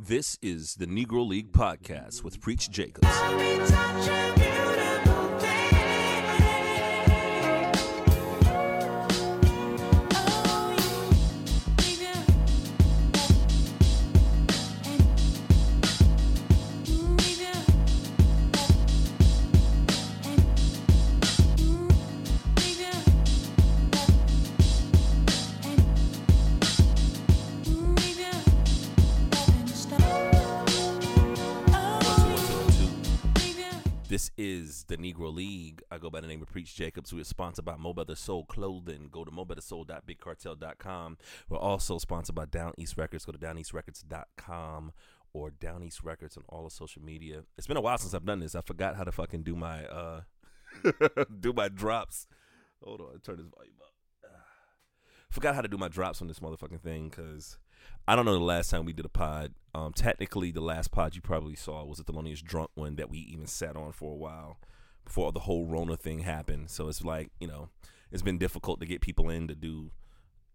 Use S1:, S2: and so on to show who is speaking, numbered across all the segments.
S1: This is the Negro League Podcast with Preach Jacobs. The Negro League. I go by the name of Preach Jacobs. We are sponsored by Mo Betta Soul Clothing. Go to mobettasoul.bigcartel.com. We're also sponsored by Downeast Records. Go to downeastrecords.com or Downeast Records on all of social media. It's been a while since I've done this. I forgot how to fucking do my uh do my drops. Hold on, I turn this volume up. Forgot how to do my drops on this motherfucking thing because I don't know the last time we did a pod. Um, technically, the last pod you probably saw was the Thelonious Drunk one that we even sat on for a while before the whole Rona thing happened. So it's like you know, it's been difficult to get people in to do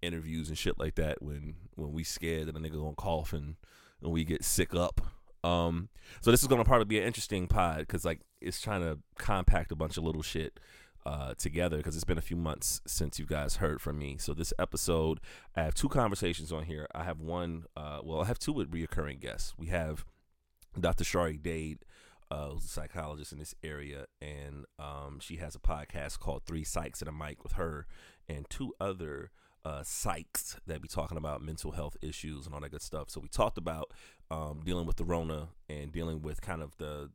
S1: interviews and shit like that when when we scared that a nigga gonna cough and, and we get sick up. Um, so this is gonna probably be an interesting pod because like it's trying to compact a bunch of little shit uh, together because it's been a few months since you guys heard from me. So this episode, I have two conversations on here. I have one, uh, well, I have two with reoccurring guests. We have Dr. Shari Dade, uh, who's a psychologist in this area, and um, she has a podcast called Three Psychs and a Mic with her and two other uh, psychs that be talking about mental health issues and all that good stuff. So we talked about um, dealing with the Rona and dealing with kind of the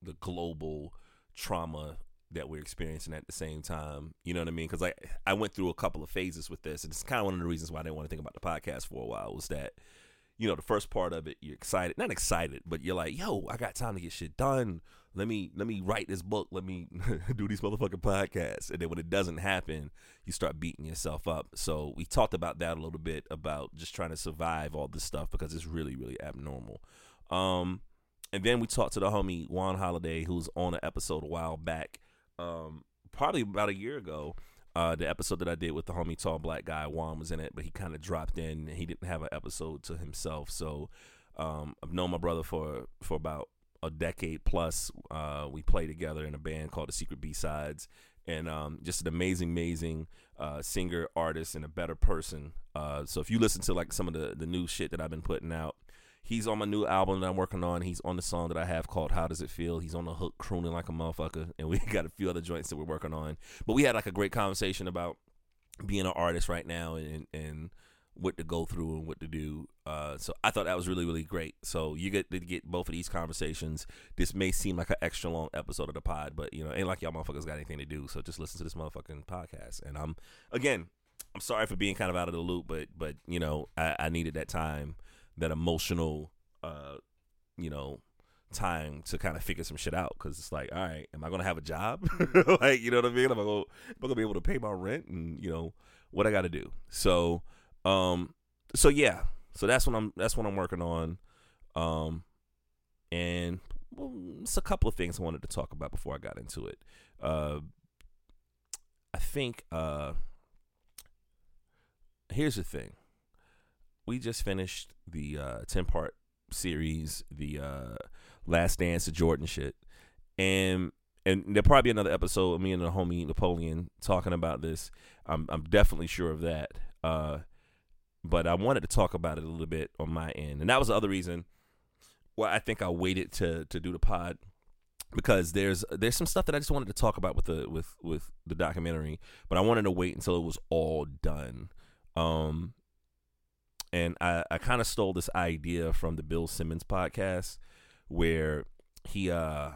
S1: the global trauma that we're experiencing at the same time. You know what I mean? Because like I went through a couple of phases with this, and it's kind of one of the reasons why I didn't want to think about the podcast for a while was that you know the first part of it you're excited, not excited, but you're like, yo, I got time to get shit done. Let me let me write this book. Let me do these motherfucking podcasts. And then when it doesn't happen, you start beating yourself up. So we talked about that a little bit about just trying to survive all this stuff because it's really really abnormal. Um, and then we talked to the homie Juan Holladay, who's on an episode a while back um, probably about a year ago. Uh, the episode that I did with the homie tall black guy Juan was in it, but he kind of dropped in. He didn't have an episode to himself, so um, I've known my brother for for about a decade plus. Uh, we play together in a band called the Secret B Sides, and um, just an amazing, amazing uh, singer, artist, and a better person. Uh, so if you listen to like some of the the new shit that I've been putting out, He's on my new album that I'm working on. He's on the song that I have called How Does It Feel. He's on the hook crooning like a motherfucker. And we got a few other joints that we're working on. But we had like a great conversation about being an artist right now and and what to go through and what to do. Uh, so I thought that was really really great. So you get to get both of these conversations. This may seem like an extra long episode of the pod, but you know, ain't like y'all motherfuckers got anything to do. So just listen to this motherfucking podcast. And I'm again, I'm sorry for being kind of out of the loop, but but you know, I, I needed that time that emotional, uh, you know, time to kind of figure some shit out because it's like, all right, am I gonna have a job? like, you know what I mean? Am I gonna, am I gonna be able to pay my rent and you know what I got to do? So, um, so yeah, so that's what I'm that's what I'm working on, um, and well, it's a couple of things I wanted to talk about before I got into it. Uh, I think uh, here's the thing we just finished the uh, 10 part series, the uh, Last Dance of Jordan shit. And and there'll probably be another episode of me and the homie Napoleon talking about this. I'm I'm definitely sure of that. Uh, but I wanted to talk about it a little bit on my end, and that was the other reason why I think I waited to to do the pod because there's there's some stuff that I just wanted to talk about with the with with the documentary, but I wanted to wait until it was all done. Um, and I, I kind of stole this idea from the Bill Simmons podcast where he uh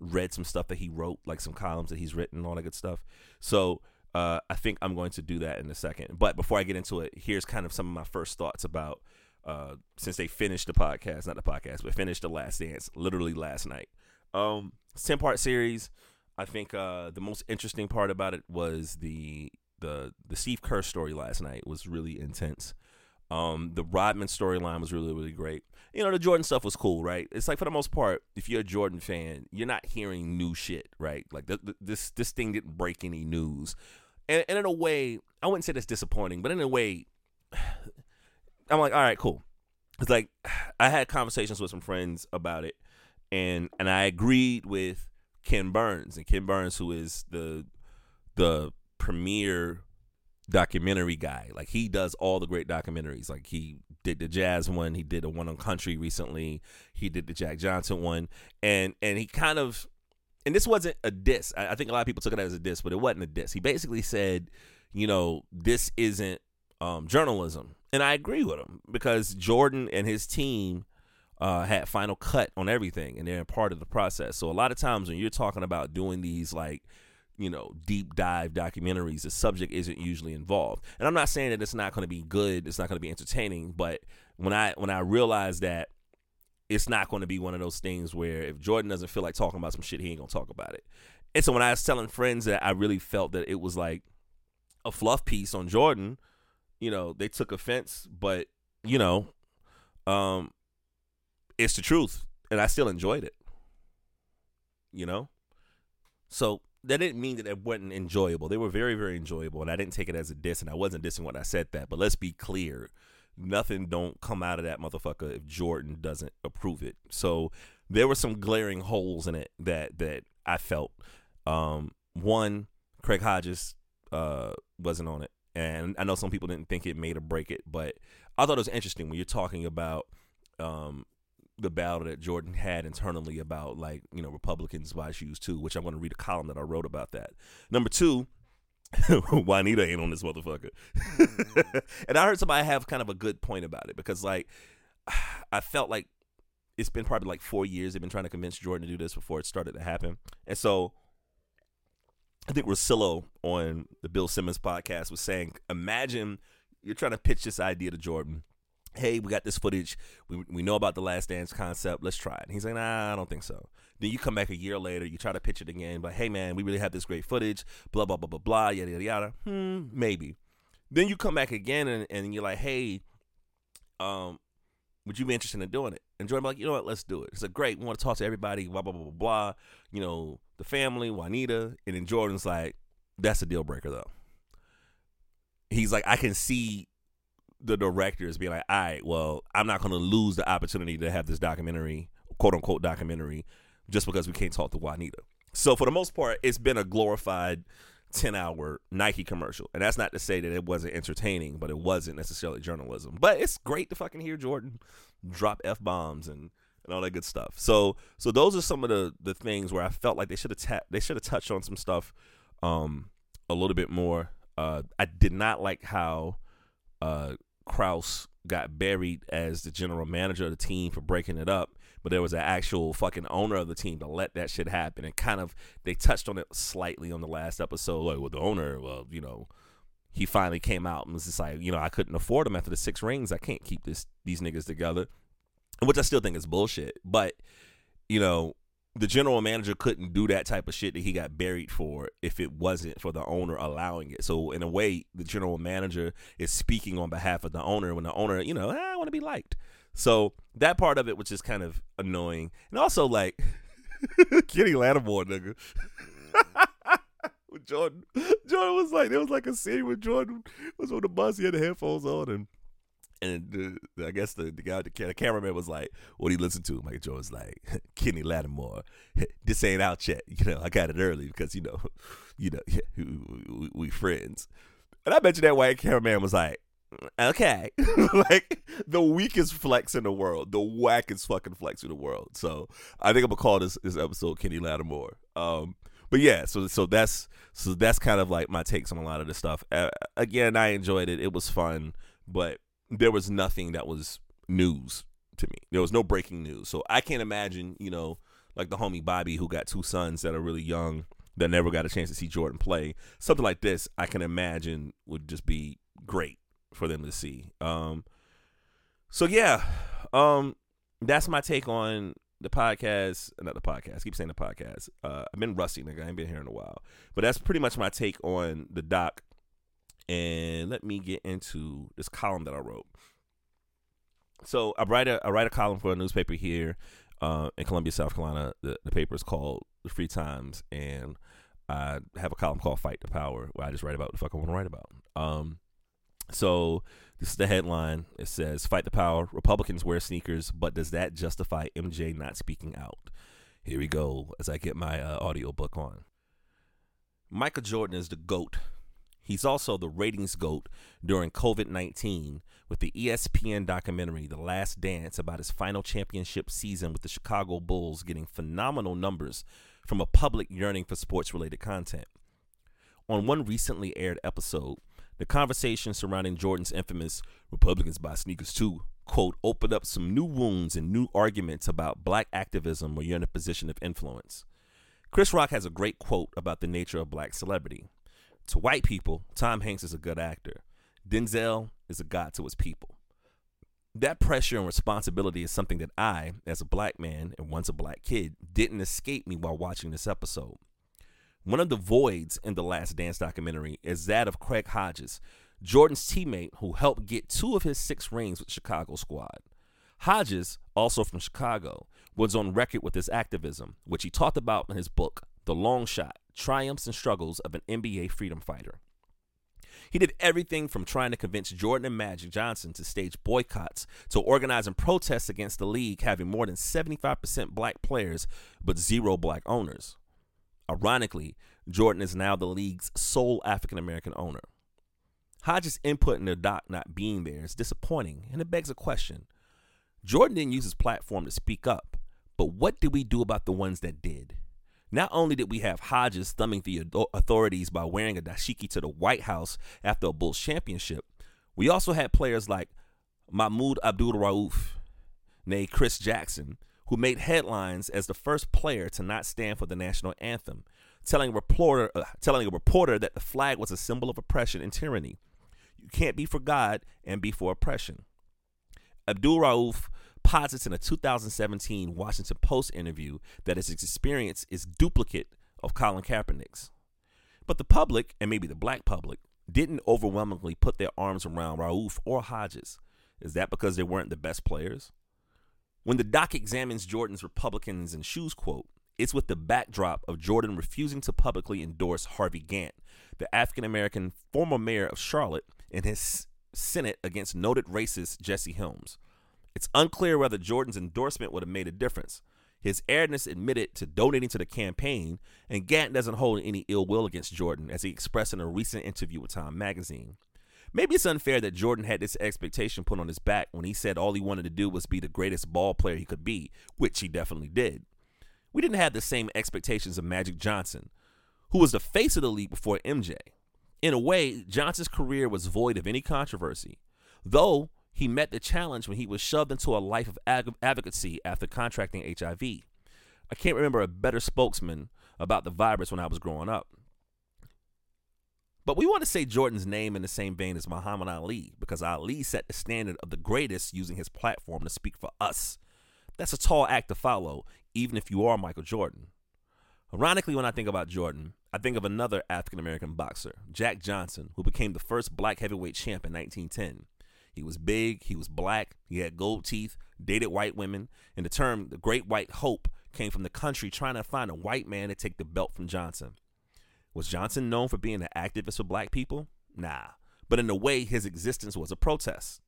S1: read some stuff that he wrote, like some columns that he's written, and all that good stuff. So uh, I think I'm going to do that in a second. But before I get into it, here's kind of some of my first thoughts about uh, since they finished the podcast, not the podcast, but finished the Last Dance literally last night. Um, ten part series. I think uh, the most interesting part about it was the the the Steve Kerr story last night was really intense. Um, the Rodman storyline was really, really great. You know, the Jordan stuff was cool, right? It's like for the most part, if you're a Jordan fan, you're not hearing new shit, right? Like th- th- this, this thing didn't break any news, and, and in a way, I wouldn't say that's disappointing, but in a way, I'm like, all right, cool. it's like I had conversations with some friends about it, and and I agreed with Ken Burns and Ken Burns, who is the the premier documentary guy. Like he does all the great documentaries. Like he did the jazz one, he did a one on country recently, he did the Jack Johnson one, and and he kind of and this wasn't a diss. I, I think a lot of people took it as a diss, but it wasn't a diss. He basically said, you know, this isn't um, journalism, and I agree with him because Jordan and his team. Uh, had final cut on everything and they're part of the process. So a lot of times when you're talking about doing these like you know, deep dive documentaries, the subject isn't usually involved. And I'm not saying that it's not going to be good, it's not going to be entertaining, but when I when I realize that it's not going to be one of those things where if Jordan doesn't feel like talking about some shit, he ain't going to talk about it. And so when I was telling friends that I really felt that it was like a fluff piece on Jordan, you know, they took offense, but you know, um it's the truth and I still enjoyed it. You know? So that didn't mean that it wasn't enjoyable. They were very, very enjoyable, and I didn't take it as a diss, and I wasn't dissing when I said that. But let's be clear, nothing don't come out of that motherfucker if Jordan doesn't approve it. So there were some glaring holes in it that that I felt. Um, one, Craig Hodges uh, wasn't on it, and I know some people didn't think it made or break it, but I thought it was interesting when you're talking about um, the battle that Jordan had internally about like you know Republicans buy shoes too, which I'm going to read a column that I wrote about that. Number two, Juanita ain't on this motherfucker, and I heard somebody have kind of a good point about it because like I felt like it's been probably like four years they've been trying to convince Jordan to do this before it started to happen, and so I think Russillo on the Bill Simmons podcast was saying, imagine you're trying to pitch this idea to Jordan hey, we got this footage. We, we know about the Last Dance concept. Let's try it. He's like, nah, I don't think so. Then you come back a year later, you try to pitch it again, but hey, man, we really have this great footage, blah, blah, blah, blah, blah, yada, yada, yada. Hmm, maybe. Then you come back again and, and you're like, hey, um, would you be interested in doing it? And Jordan like, you know what, let's do it. It's like, great, we want to talk to everybody, blah, blah, blah, blah, blah. You know, the family, Juanita. And then Jordan's like, that's a deal breaker, though. He's like, I can see the directors being like, all right, well, I'm not going to lose the opportunity to have this documentary, quote unquote documentary, just because we can't talk to Juanita. So for the most part, it's been a glorified 10 hour Nike commercial. And that's not to say that it wasn't entertaining, but it wasn't necessarily journalism. But it's great to fucking hear Jordan drop F bombs and, and all that good stuff. So so those are some of the the things where I felt like they should have ta- they should have touched on some stuff um a little bit more. Uh I did not like how uh Krause got buried as the general manager of the team for breaking it up, but there was an actual fucking owner of the team to let that shit happen. And kind of they touched on it slightly on the last episode, like with the owner, well, you know, he finally came out and was just like, you know, I couldn't afford them after the six rings. I can't keep this these niggas together, which I still think is bullshit. But you know, the general manager couldn't do that type of shit that he got buried for if it wasn't for the owner allowing it. So in a way, the general manager is speaking on behalf of the owner when the owner, you know, ah, I want to be liked. So that part of it was just kind of annoying, and also like Kenny Lattimore, nigga. Jordan, Jordan was like, there was like a scene with Jordan was on the bus. He had the headphones on and and the, I guess the, the guy, the, the cameraman was like, "What do you listen to?" Michael was like, "Kenny Lattimore, this ain't out yet. You know, I got it early because you know, you know, we, we friends." And I bet you that white cameraman was like, "Okay," like the weakest flex in the world, the wackest fucking flex in the world. So I think I'm gonna call this this episode Kenny Lattimore. Um, but yeah, so so that's so that's kind of like my takes on a lot of this stuff. Uh, again, I enjoyed it. It was fun, but there was nothing that was news to me. There was no breaking news. So I can't imagine, you know, like the homie Bobby who got two sons that are really young that never got a chance to see Jordan play. Something like this, I can imagine would just be great for them to see. Um so yeah, um that's my take on the podcast, not the podcast. I keep saying the podcast. Uh, I've been rusty, nigga. I ain't been here in a while, but that's pretty much my take on the doc and let me get into this column that I wrote. So I write a I write a column for a newspaper here uh, in Columbia, South Carolina. The, the paper is called The Free Times, and I have a column called Fight the Power, where I just write about what the fuck I want to write about. Um, So this is the headline. It says, "Fight the power. Republicans wear sneakers, but does that justify MJ not speaking out?" Here we go. As I get my uh, audio book on. Michael Jordan is the goat. He's also the ratings goat during COVID 19 with the ESPN documentary The Last Dance about his final championship season with the Chicago Bulls getting phenomenal numbers from a public yearning for sports related content. On one recently aired episode, the conversation surrounding Jordan's infamous Republicans buy sneakers too quote opened up some new wounds and new arguments about black activism where you're in a position of influence. Chris Rock has a great quote about the nature of black celebrity. To white people, Tom Hanks is a good actor. Denzel is a god to his people. That pressure and responsibility is something that I, as a black man and once a black kid, didn't escape me while watching this episode. One of the voids in the Last Dance documentary is that of Craig Hodges, Jordan's teammate who helped get two of his six rings with Chicago squad. Hodges, also from Chicago, was on record with his activism, which he talked about in his book, The Long Shot Triumphs and Struggles of an NBA Freedom Fighter. He did everything from trying to convince Jordan and Magic Johnson to stage boycotts to organizing protests against the league having more than 75% black players but zero black owners. Ironically, Jordan is now the league's sole African American owner. Hodges' input in the doc not being there is disappointing, and it begs a question. Jordan didn't use his platform to speak up, but what did we do about the ones that did? Not only did we have Hodges thumbing the authorities by wearing a dashiki to the White House after a Bulls championship, we also had players like Mahmoud Abdul Rauf, nay Chris Jackson, who made headlines as the first player to not stand for the national anthem, telling reporter, uh, telling a reporter that the flag was a symbol of oppression and tyranny. You can't be for God and be for oppression. Abdul Rauf posits in a 2017 Washington Post interview that his experience is duplicate of Colin Kaepernick's. But the public, and maybe the black public, didn't overwhelmingly put their arms around Rauf or Hodges. Is that because they weren't the best players? When the doc examines Jordan's Republicans and shoes quote, it's with the backdrop of Jordan refusing to publicly endorse Harvey Gantt, the African American former mayor of Charlotte, in his Senate against noted racist Jesse Helms. It's unclear whether Jordan's endorsement would have made a difference. His airedness admitted to donating to the campaign, and Gantt doesn't hold any ill will against Jordan, as he expressed in a recent interview with Time magazine. Maybe it's unfair that Jordan had this expectation put on his back when he said all he wanted to do was be the greatest ball player he could be, which he definitely did. We didn't have the same expectations of Magic Johnson, who was the face of the league before MJ. In a way, Johnson's career was void of any controversy, though he met the challenge when he was shoved into a life of ag- advocacy after contracting HIV. I can't remember a better spokesman about the virus when I was growing up. But we want to say Jordan's name in the same vein as Muhammad Ali because Ali set the standard of the greatest using his platform to speak for us. That's a tall act to follow, even if you are Michael Jordan. Ironically, when I think about Jordan, I think of another African American boxer, Jack Johnson, who became the first black heavyweight champ in 1910. He was big, he was black, he had gold teeth, dated white women, and the term the Great White Hope came from the country trying to find a white man to take the belt from Johnson. Was Johnson known for being an activist for black people? Nah, but in a way, his existence was a protest.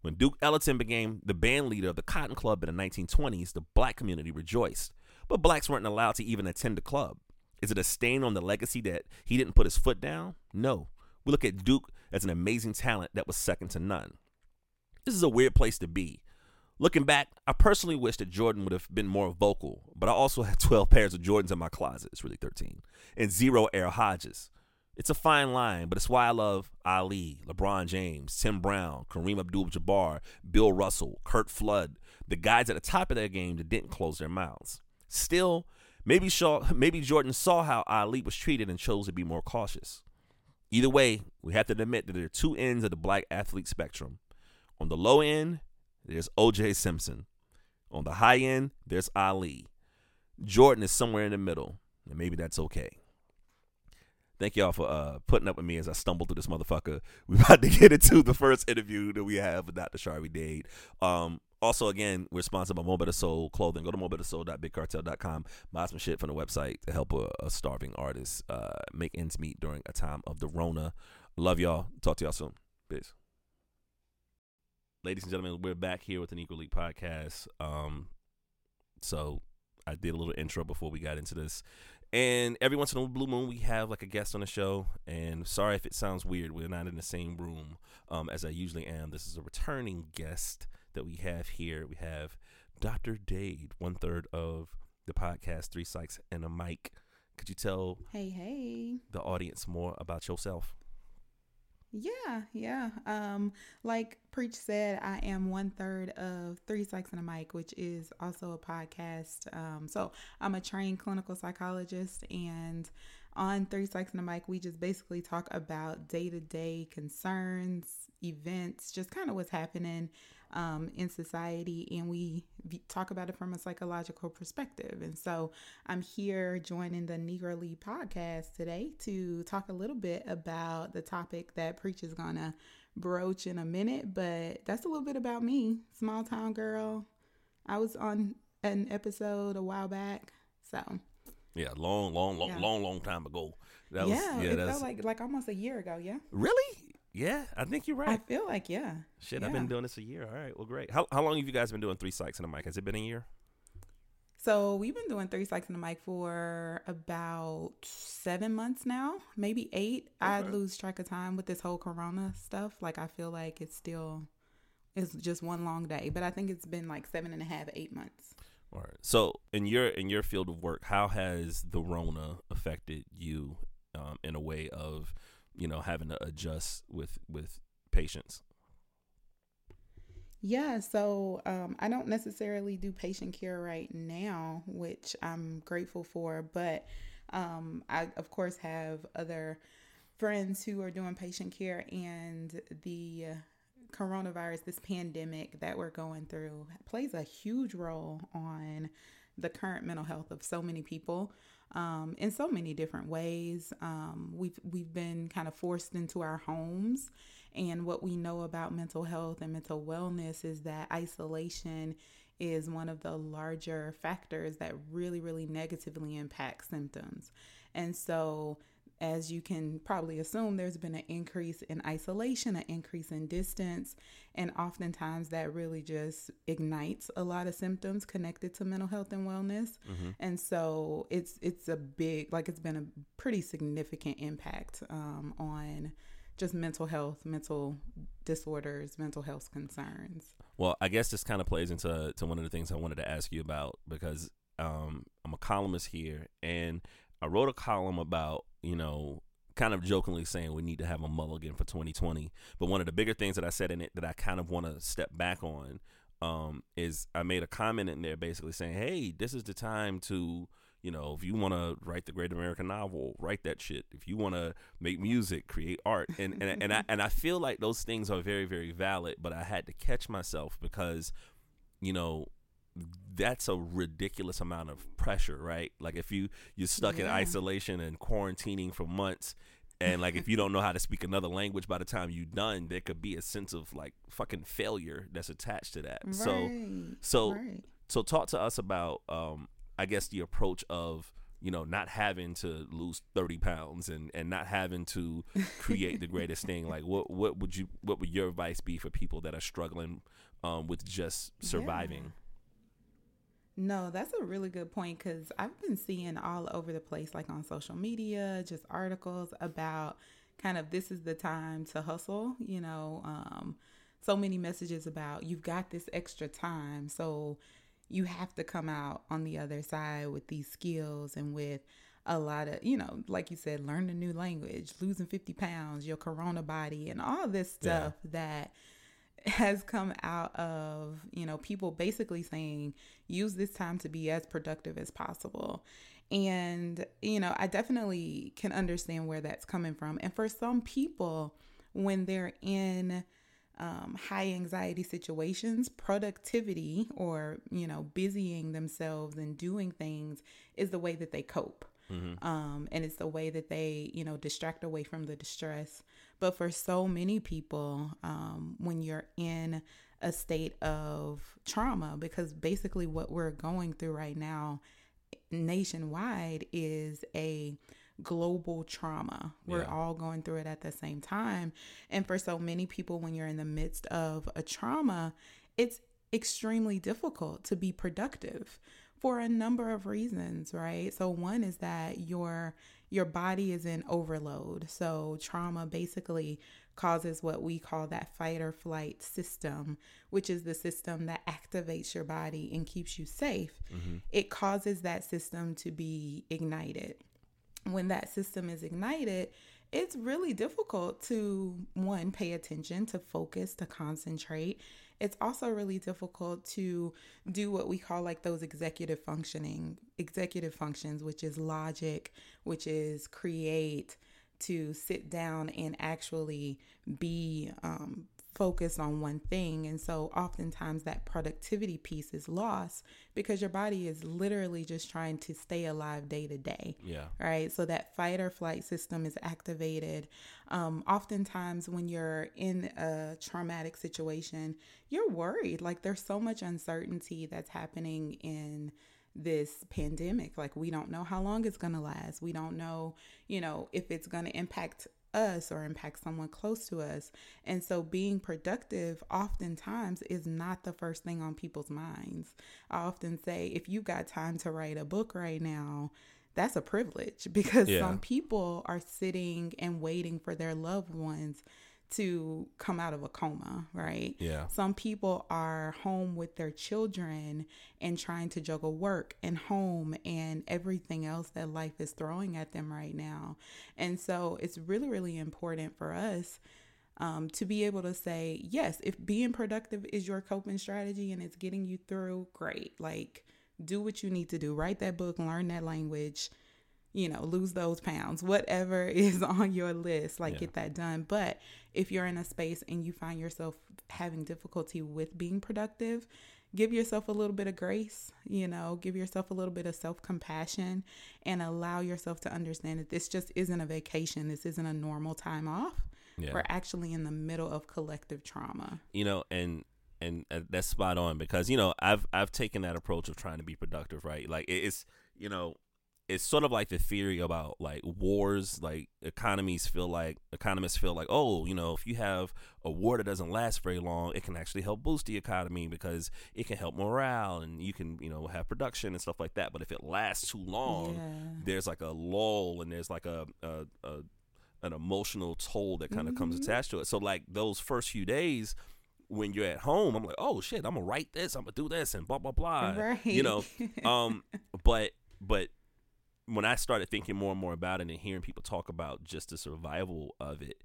S1: When Duke Ellington became the band leader of the Cotton Club in the 1920s, the black community rejoiced, but blacks weren't allowed to even attend the club. Is it a stain on the legacy that he didn't put his foot down? No. We look at Duke as an amazing talent that was second to none. This is a weird place to be. Looking back, I personally wish that Jordan would have been more vocal, but I also had 12 pairs of Jordans in my closet. It's really 13. And zero Air Hodges. It's a fine line, but it's why I love Ali, LeBron James, Jim Brown, Kareem Abdul Jabbar, Bill Russell, Curt Flood, the guys at the top of their game that didn't close their mouths. Still, maybe, Shaw, maybe Jordan saw how Ali was treated and chose to be more cautious. Either way, we have to admit that there are two ends of the black athlete spectrum. On the low end, there's OJ Simpson. On the high end, there's Ali. Jordan is somewhere in the middle, and maybe that's okay. Thank y'all for uh, putting up with me as I stumble through this motherfucker. We're about to get into the first interview that we have with Dr. Shari Dade. Um, also, again, we're sponsored by Mo Betta Soul Clothing. Go to mobettasoul.bigcartel.com. Buy some shit from the website to help a, a starving artist uh, make ends meet during a time of the Rona. Love y'all. Talk to y'all soon. Peace. Ladies and gentlemen, we're back here with a Negro League podcast. Um, so I did a little intro before we got into this. And every once in a blue moon, we have like a guest on the show. And sorry if it sounds weird, we're not in the same room um, as I usually am. This is a returning guest that we have here. We have Dr. Dade, one third of the podcast, Three Psychs and a Mic. Could you tell
S2: Hey, hey.
S1: the audience more about yourself?
S2: Yeah, yeah. Um, like Preach said, I am one third of Three Psychs and a Mic, which is also a podcast. Um, so I'm a trained clinical psychologist, and on Three Psychs and a Mic, we just basically talk about day to day concerns, events, just kind of what's happening um, in society, and we talk about it from a psychological perspective. And so I'm here joining the Negro League podcast today to talk a little bit about the topic that Preach is going to broach in a minute, but that's a little bit about me, small town girl. I was on an episode a while back, so
S1: Yeah, long, long, long,
S2: Yeah.
S1: long, long time ago. That
S2: yeah, it
S1: that's
S2: felt like like almost a year ago. Yeah,
S1: really. Yeah, I think you're right.
S2: I feel like yeah.
S1: Shit, I've been doing this a year. All right, well, great. How how long have you guys been doing Three Psychs in a Mic? Has it been a year?
S2: So we've been doing three psychs in the mic for about seven months now, maybe eight. I
S1: Okay.
S2: lose track of time with this whole corona stuff. Like I feel like it's still it's just one long day. But I think it's been like seven and a half, eight months.
S1: All right. So in your in your field of work, how has the Rona affected you um, in a way of you know having to adjust with with patients?
S2: Yeah, so um, I don't necessarily do patient care right now, which I'm grateful for, but um, I, of course, have other friends who are doing patient care, and the coronavirus, this pandemic that we're going through, plays a huge role on the current mental health of so many people um, in so many different ways. Um, we've we've been kind of forced into our homes, and what we know about mental health and mental wellness is that isolation is one of the larger factors that really really negatively impact symptoms. And so as you can probably assume, there's been an increase in isolation, an increase in distance, and oftentimes that really just ignites a lot of symptoms connected to mental health and wellness. And so it's it's a big, like it's been a pretty significant impact um, on just mental health, mental disorders, mental health concerns.
S1: Well, I guess this kind of plays into to one of the things I wanted to ask you about because um, I'm a columnist here, and I wrote a column about you know kind of jokingly saying we need to have a mulligan for 2020. But one of the bigger things that I said in it that I kind of want to step back on um, is I made a comment in there basically saying, hey, this is the time to you know, if you want to write the great American novel, write that shit. If you want to make music, create art, and and and I and I feel like those things are very very valid. But I had to catch myself because, you know, that's a ridiculous amount of pressure, right? Like if you you're stuck in isolation and quarantining for months. And like if you don't know how to speak another language by the time you're done, there could be a sense of like fucking failure that's attached to that. So
S2: Right,
S1: so
S2: right.
S1: so talk to us about um I guess the approach of you know not having to lose 30 pounds and and not having to create the greatest thing like what what would you what would your advice be for people that are struggling um with just surviving
S2: No, that's a really good point because I've been seeing all over the place, like on social media, just articles about kind of this is the time to hustle. You know, um, so many messages about you've got this extra time, so you have to come out on the other side with these skills and with a lot of, you know, like you said, learn a new language, losing 50 pounds, your corona body, and all this
S1: Yeah.
S2: stuff that has come out of you know people basically saying use this time to be as productive as possible. And you know i definitely can understand where that's coming from. And for some people when they're in um, high anxiety situations productivity or you know busying themselves and doing things is the way that they cope. Um, and it's the way that they you know distract away from the distress but for so many people um, when you're in a state of trauma because basically what we're going through right now nationwide is a global trauma. We're all going through it at the same time. And for so many people, when you're in the midst of a trauma, it's extremely difficult to be productive for a number of reasons, right? So one is that your your body is in overload. So trauma basically causes what we call that fight or flight system, which is the system that activates your body and keeps you safe. Mm-hmm. It causes that system to be ignited when that system is ignited, it's really difficult to one pay attention, to focus, to concentrate. It's also really difficult to do what we call like those executive functioning, executive functions, which is logic, which is create, to sit down and actually be um, focused on one thing. And so oftentimes that productivity piece is lost because your body is literally just trying to stay alive day to day
S1: Yeah.
S2: right? So that fight or flight system is activated. Um, oftentimes, when you're in a traumatic situation, you're worried. Like there's so much uncertainty that's happening in this pandemic. Like we don't know how long it's going to last. We don't know, you know, if it's going to impact us or impact someone close to us. And so being productive oftentimes is not the first thing on people's minds. I often say if you got time to write a book right now, that's a privilege because
S1: Yeah.
S2: some people are sitting and waiting for their loved ones to come out of a coma, right?
S1: Yeah.
S2: Some people are home with their children and trying to juggle work and home and everything else that life is throwing at them right now. And so it's really, really important for us um, to be able to say, yes, if being productive is your coping strategy and it's getting you through, great. Like, do what you need to do. Write that book, learn that language, you know, lose those pounds, whatever is on your list, like
S1: Yeah.
S2: get that done. But if you're in a space and you find yourself having difficulty with being productive, give yourself a little bit of grace, you know, give yourself a little bit of self compassion and allow yourself to understand that this just isn't a vacation. This isn't a normal time off.
S1: Yeah.
S2: We're actually in the middle of collective trauma.
S1: you know and and uh, that's spot on because you know i've i've taken that approach of trying to be productive right like it's you know it's sort of like the theory about like wars like economies feel like economists feel like oh you know if you have a war that doesn't last very long it can actually help boost the economy because it can help morale and you can you know have production and stuff like that but if it lasts too long
S2: Yeah.
S1: there's like a lull and there's like a, a, a an emotional toll that kind of comes
S2: Mhm.
S1: attached to it. So like those first few days when you're at home, I'm like, oh shit, I'm gonna write this, I'm gonna do this, and blah blah blah.
S2: Right.
S1: You know, um, but but when I started thinking more and more about it and hearing people talk about just the survival of it,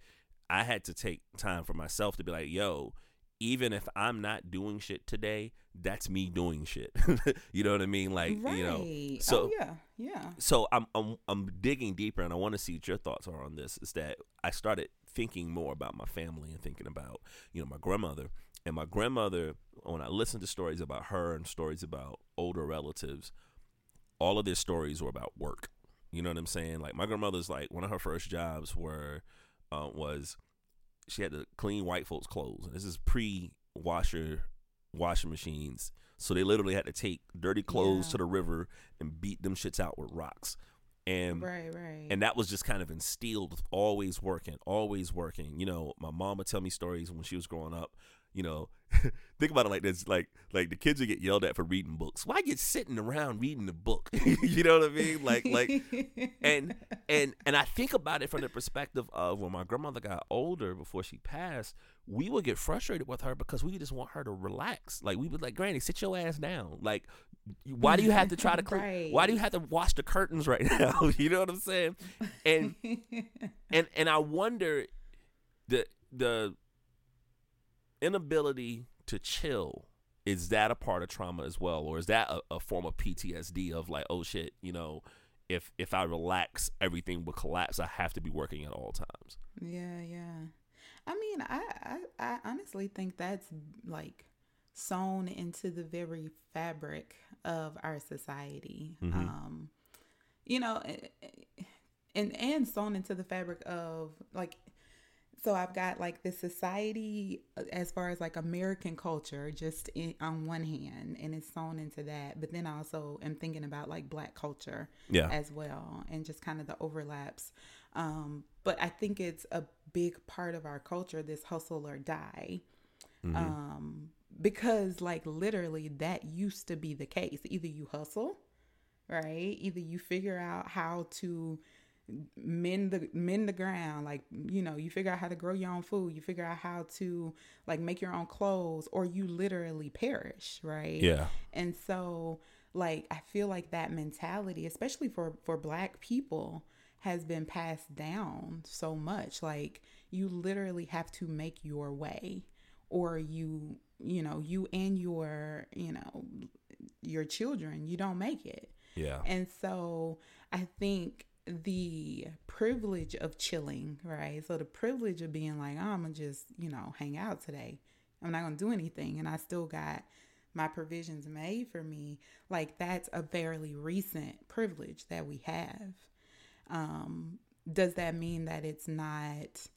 S1: I had to take time for myself to be like, yo, even if I'm not doing shit today, that's me doing shit. you know what I mean? Like,
S2: right.
S1: you know,
S2: oh
S1: so-
S2: yeah, yeah.
S1: so I'm I'm I'm digging deeper, and I want to see what your thoughts are on this. Is that I started thinking more about my family and thinking about you know my grandmother and my grandmother. When I listened to stories about her and stories about older relatives, all of their stories were about work. You know what I'm saying? Like my grandmother's like one of her first jobs were uh, was she had to clean white folks' clothes, and this is pre washer washing machines. So they literally had to take dirty clothes
S2: Yeah.
S1: to the river and beat them shits out with rocks. And
S2: right, right.
S1: and that was just kind of instilled always working, always working. You know, my mom would tell me stories when she was growing up. You know, think about it like this: like like the kids would get yelled at for reading books. Why get sitting around reading the book? you know what I mean? Like like and and and I think about it from the perspective of when my grandmother got older before she passed, we would get frustrated with her because we just want her to relax. Like we would like, Granny, sit your ass down. Like, why do you have to try to clean? Why do you have to wash the curtains right now? you know what I'm saying? And and and I wonder the the inability to chill is that a part of trauma as well or is that a, a form of ptsd of like oh shit you know if if i relax everything will collapse i have to be working at all times
S2: Yeah, yeah. I mean, I, I, I honestly think that's like sewn into the very fabric of our society.
S1: Mhm.
S2: Um, you know, and and sewn into the fabric of like so I've got like the society uh, as far as like American culture, just in, on one hand, and it's sewn into that. But then I also am thinking about like Black culture,
S1: Yeah.
S2: as well, and just kind of the overlaps. Um, but I think it's a big part of our culture, this hustle or die, um, because like literally that used to be the case. Either you hustle, right? Either you figure out how to mend the mend the ground. Like you know you figure out how to grow your own food. You figure out how to like make your own clothes or you literally perish right?
S1: Yeah.
S2: and so like i feel like that mentality especially for for black people has been passed down so much. Like you literally have to make your way or you you know you and your you know your children you don't make it.
S1: Yeah.
S2: and so I think the privilege of chilling, right? So the privilege of being like, oh, I'm gonna just, you know, hang out today. I'm not gonna do anything. And I still got my provisions made for me. Like that's a fairly recent privilege that we have. Um, does that mean that it's not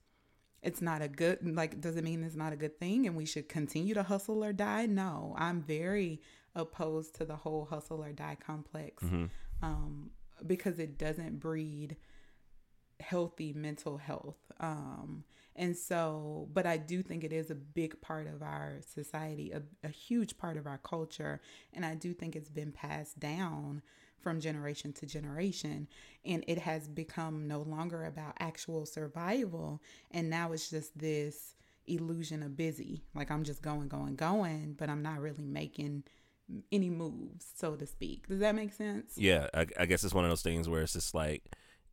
S2: it's not a good like does it mean it's not a good thing and we should continue to hustle or die no i'm very opposed to the whole hustle or die complex um, because it doesn't breed healthy mental health. Um, and so but i do think it is a big part of our society a, a huge part of our culture. And i do think it's been passed down from generation to generation. And it has become no longer about actual survival. And now it's just this illusion of busy. Like i'm just going going going but i'm not really making any moves so to speak does that make sense
S1: Yeah, I, I guess it's one of those things where it's just like,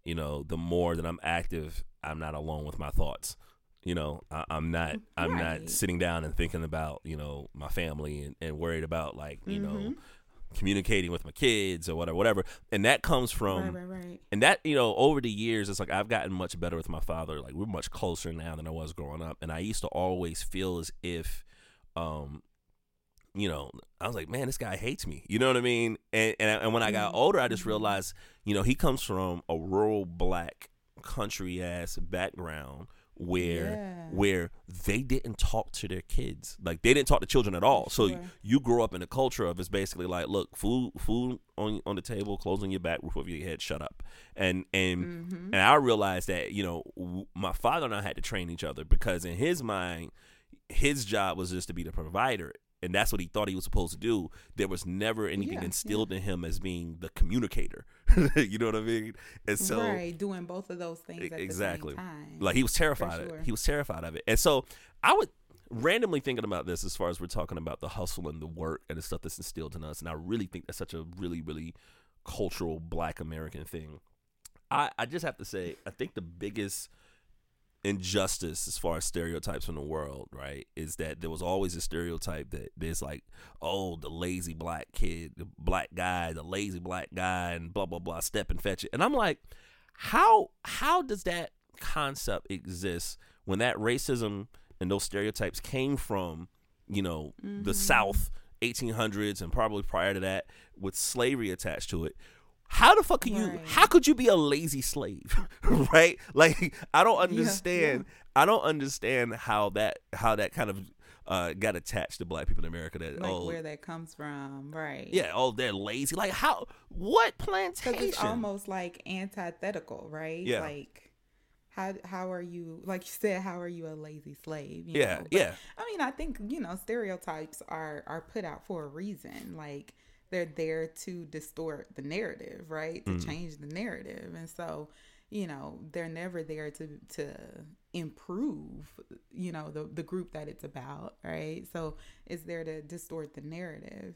S1: you know, the more that I'm active, I'm not alone with my thoughts. You know, I, I'm not, I'm not sitting down and thinking about, you know, my family and, and worried about like, you know,
S2: Mm-hmm.
S1: communicating with my kids or whatever, whatever. And that comes from,
S2: right right right
S1: and that you know over the years it's like i've gotten much better with my father like we're much closer now than i was growing up and i used to always feel as if um you know i was like man this guy hates me. You know what i mean? And and, and when i got older i just realized you know he comes from a rural black country ass background where
S2: Yeah.
S1: where they didn't talk to their kids. Like they didn't talk to children at all. So
S2: Sure.
S1: you grow up in a culture of it's basically like look food food on on the table clothes on your back roof over your head shut up. And and
S2: Mm-hmm.
S1: and i realized that you know w- my father and i had to train each other because in his mind his job was just to be the provider and that's what he thought he was supposed to do. There was never anything
S2: Yeah,
S1: instilled in him as being the communicator. You know what i mean? And so
S2: right doing both of those things at
S1: exactly
S2: the same time
S1: like he was terrified of
S2: sure.
S1: it he was terrified of it. And so i would randomly thinking about this as far as we're talking about the hustle and the work and the stuff that's instilled in us and i really think that's such a really really cultural black american thing. I i just have to say i think the biggest injustice as far as stereotypes in the world, right, is that there was always a stereotype that there's like, oh, the lazy black kid, the black guy, the lazy black guy, and blah blah blah, step and fetch it. And I'm like, how how does that concept exist when that racism and those stereotypes came from, you know, the mm-hmm. South, 1800s, and probably prior to that, with slavery attached to it? How the fuck can you? How could you be a lazy slave, right? Like I don't
S2: Yeah,
S1: understand. I don't understand how that how that kind of uh, got attached to black people in America. That
S2: like
S1: oh
S2: where that comes from right
S1: yeah, oh they're lazy. Like how? What plantation?
S2: it's almost like antithetical right
S1: Yeah.
S2: like how how are you like you said how are you a lazy slave you
S1: yeah,
S2: know? But,
S1: yeah,
S2: i mean i think you know stereotypes are are put out for a reason like they're there to distort the narrative right? To change the narrative. And so you know they're never there to to improve you know the the group that it's about right? So it's there to distort the narrative.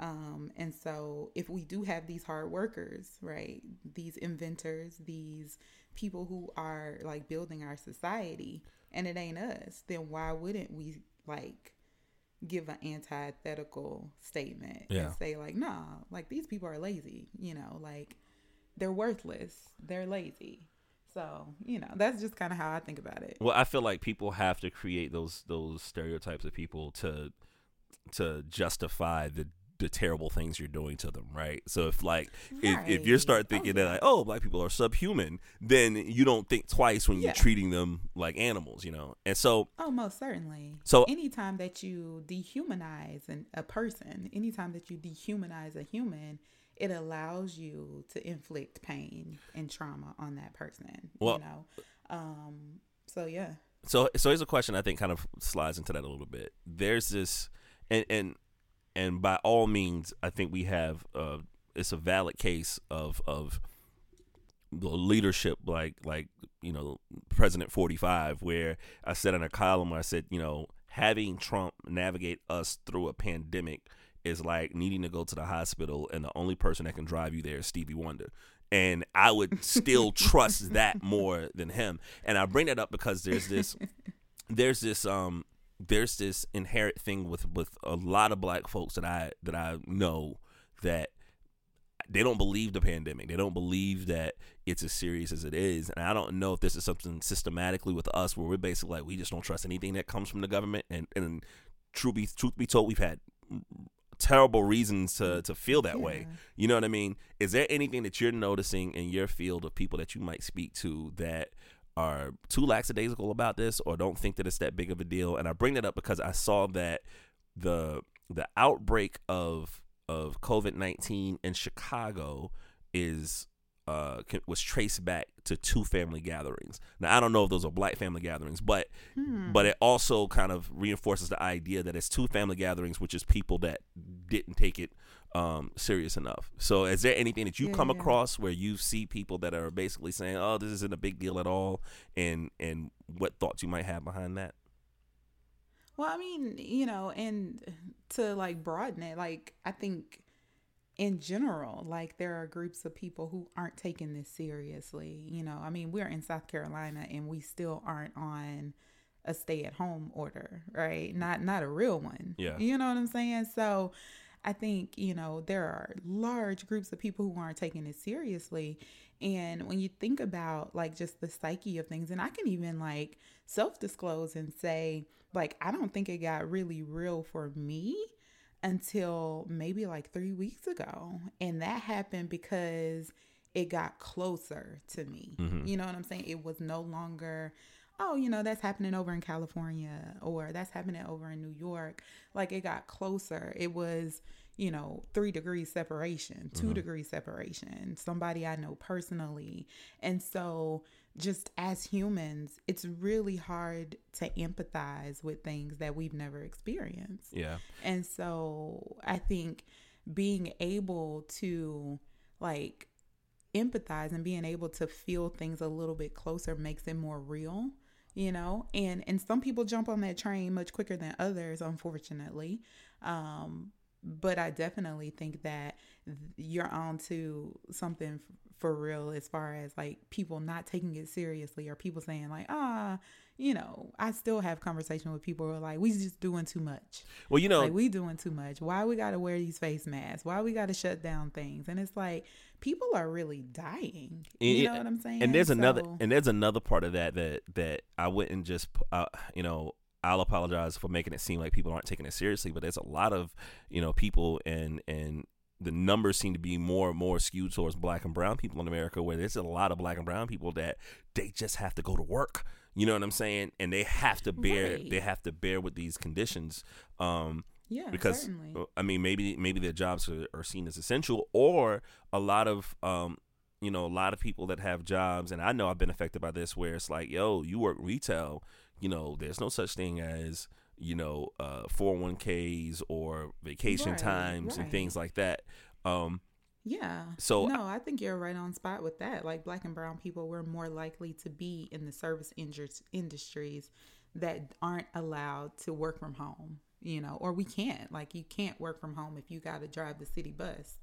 S2: Um and so if we do have these hard workers right? These inventors these people who are like building our society and it ain't us then why wouldn't we like give an antithetical statement
S1: Yeah.
S2: and say like nah like these people are lazy you know like they're worthless they're lazy so you know that's just kind of how i think about it
S1: Well, I feel like people have to create those those stereotypes of people to to justify the the terrible things you're doing to them, right? So if like if, if you
S2: Right.
S1: start
S2: Oh,
S1: thinking that like oh black people are subhuman, then you don't think twice when you're treating them like animals, you know. And so
S2: Oh, most certainly.
S1: So-
S2: anytime that you dehumanize an, a person, anytime that you dehumanize a human, it allows you to inflict pain and trauma on that person.
S1: Well-
S2: you know. Um. So yeah.
S1: so so here's a question I think kind of slides into that a little bit. There's this and and and by all means I think we have uh it's a valid case of of the leadership like like you know President 45 where I said in a column where I said you know having Trump navigate us through a pandemic is like needing to go to the hospital and the only person that can drive you there is Stevie Wonder. And I would still trust that more than him. And I bring that up because there's this there's this um there's this inherent thing with with a lot of black folks that I that I know that they don't believe the pandemic. They don't believe that it's as serious as it is. And I don't know if this is something systematically with us where we're basically like we just don't trust anything that comes from the government. And and truth be truth be told, we've had terrible reasons to mm. to feel that way. You know what I mean? Is there anything that you're noticing in your field of people that you might speak to that are too lackadaisical about this or don't think that it's that big of a deal? And I bring that up because I saw that the the outbreak of of COVID nineteen in Chicago is uh can, was traced back to two family gatherings. Now I don't know if those are black family gatherings, but
S2: Hmm.
S1: but it also kind of reinforces the idea that it's two family gatherings, which is people that didn't take it um, serious enough. So, is there anything that you
S2: Yeah,
S1: come
S2: yeah.
S1: across where you see people that are basically saying, "Oh, this isn't a big deal at all," and and what thoughts you might have behind that?
S2: Well, I mean, you know, and to like broaden it, like I think in general, like there are groups of people who aren't taking this seriously. You know, I mean, we're in South Carolina and we still aren't on a stay at home order, right? Not not a real one.
S1: Yeah.
S2: You know what I'm saying? So I think, you know, there are large groups of people who aren't taking it seriously. And when you think about like just the psyche of things, and I can even like self disclose and say, like, I don't think it got really real for me until maybe like three weeks ago. And that happened because it got closer to me.
S1: Mhm.
S2: You know what I'm saying? It was no longer, oh, you know, that's happening over in California or that's happening over in New York. Like it got closer. It was, you know, three degrees separation, 2 mm-hmm. degrees separation, somebody I know personally. And so, just as humans, it's really hard to empathize with things that we've never experienced.
S1: Yeah,
S2: And so I think being able to like empathize and being able to feel things a little bit closer makes it more real, you know? And and some people jump on that train much quicker than others, unfortunately. Um but I definitely think that you're on to something for real as far as like people not taking it seriously or people saying like, ah, you know, I still have conversation with people who are like, we just doing too much.
S1: well, you know,
S2: Like we doing too much. Why we gotta wear these face masks? Why we gotta shut down things? And it's like people are really dying. You know what I'm saying?
S1: and there's another and there's another part of that that that I wouldn't just uh, you know I'll apologize for making it seem like people aren't taking it seriously, but there's a lot of you know people and and the numbers seem to be more and more skewed towards black and brown people in America, where there's a lot of black and brown people that they just have to go to work. You know what I'm saying? And they have to bear
S2: Right.
S1: they have to bear with these conditions. Um,
S2: yeah,
S1: because
S2: certainly.
S1: uh, I mean maybe maybe their jobs are, are seen as essential, or a lot of um, you know a lot of people that have jobs, and I know I've been affected by this, where it's like, yo, you work retail, you know, there's no such thing as you know uh 401ks or vacation
S2: Right,
S1: times and things like that. Um,
S2: Yeah.
S1: So-
S2: no, I think you're right on spot with that. Like black and brown people, we're more likely to be in the service indus- industries that aren't allowed to work from home. You know, or we can't. Like you can't work from home if you got to drive the city bus.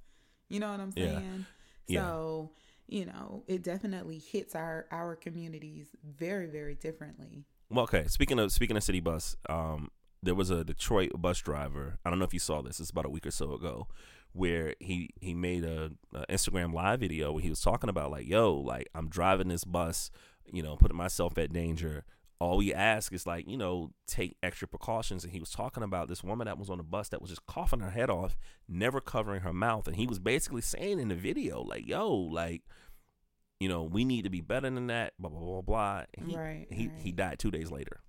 S2: You know what I'm saying?
S1: Yeah.
S2: So you know, it definitely hits our our communities very very differently.
S1: Well, okay. Speaking of speaking of city bus, um, there was a Detroit bus driver. I don't know if you saw this. It's about a week or so ago, where he he made a, a Instagram live video where he was talking about like, yo, like I'm driving this bus, you know, putting myself at danger. all we ask is like you know take extra precautions and he was talking about this woman that was on the bus that was just coughing her head off never covering her mouth and he was basically saying in the video like yo like you know we need to be better than that blah blah blah blah he,
S2: Right,
S1: he
S2: right.
S1: he died two days later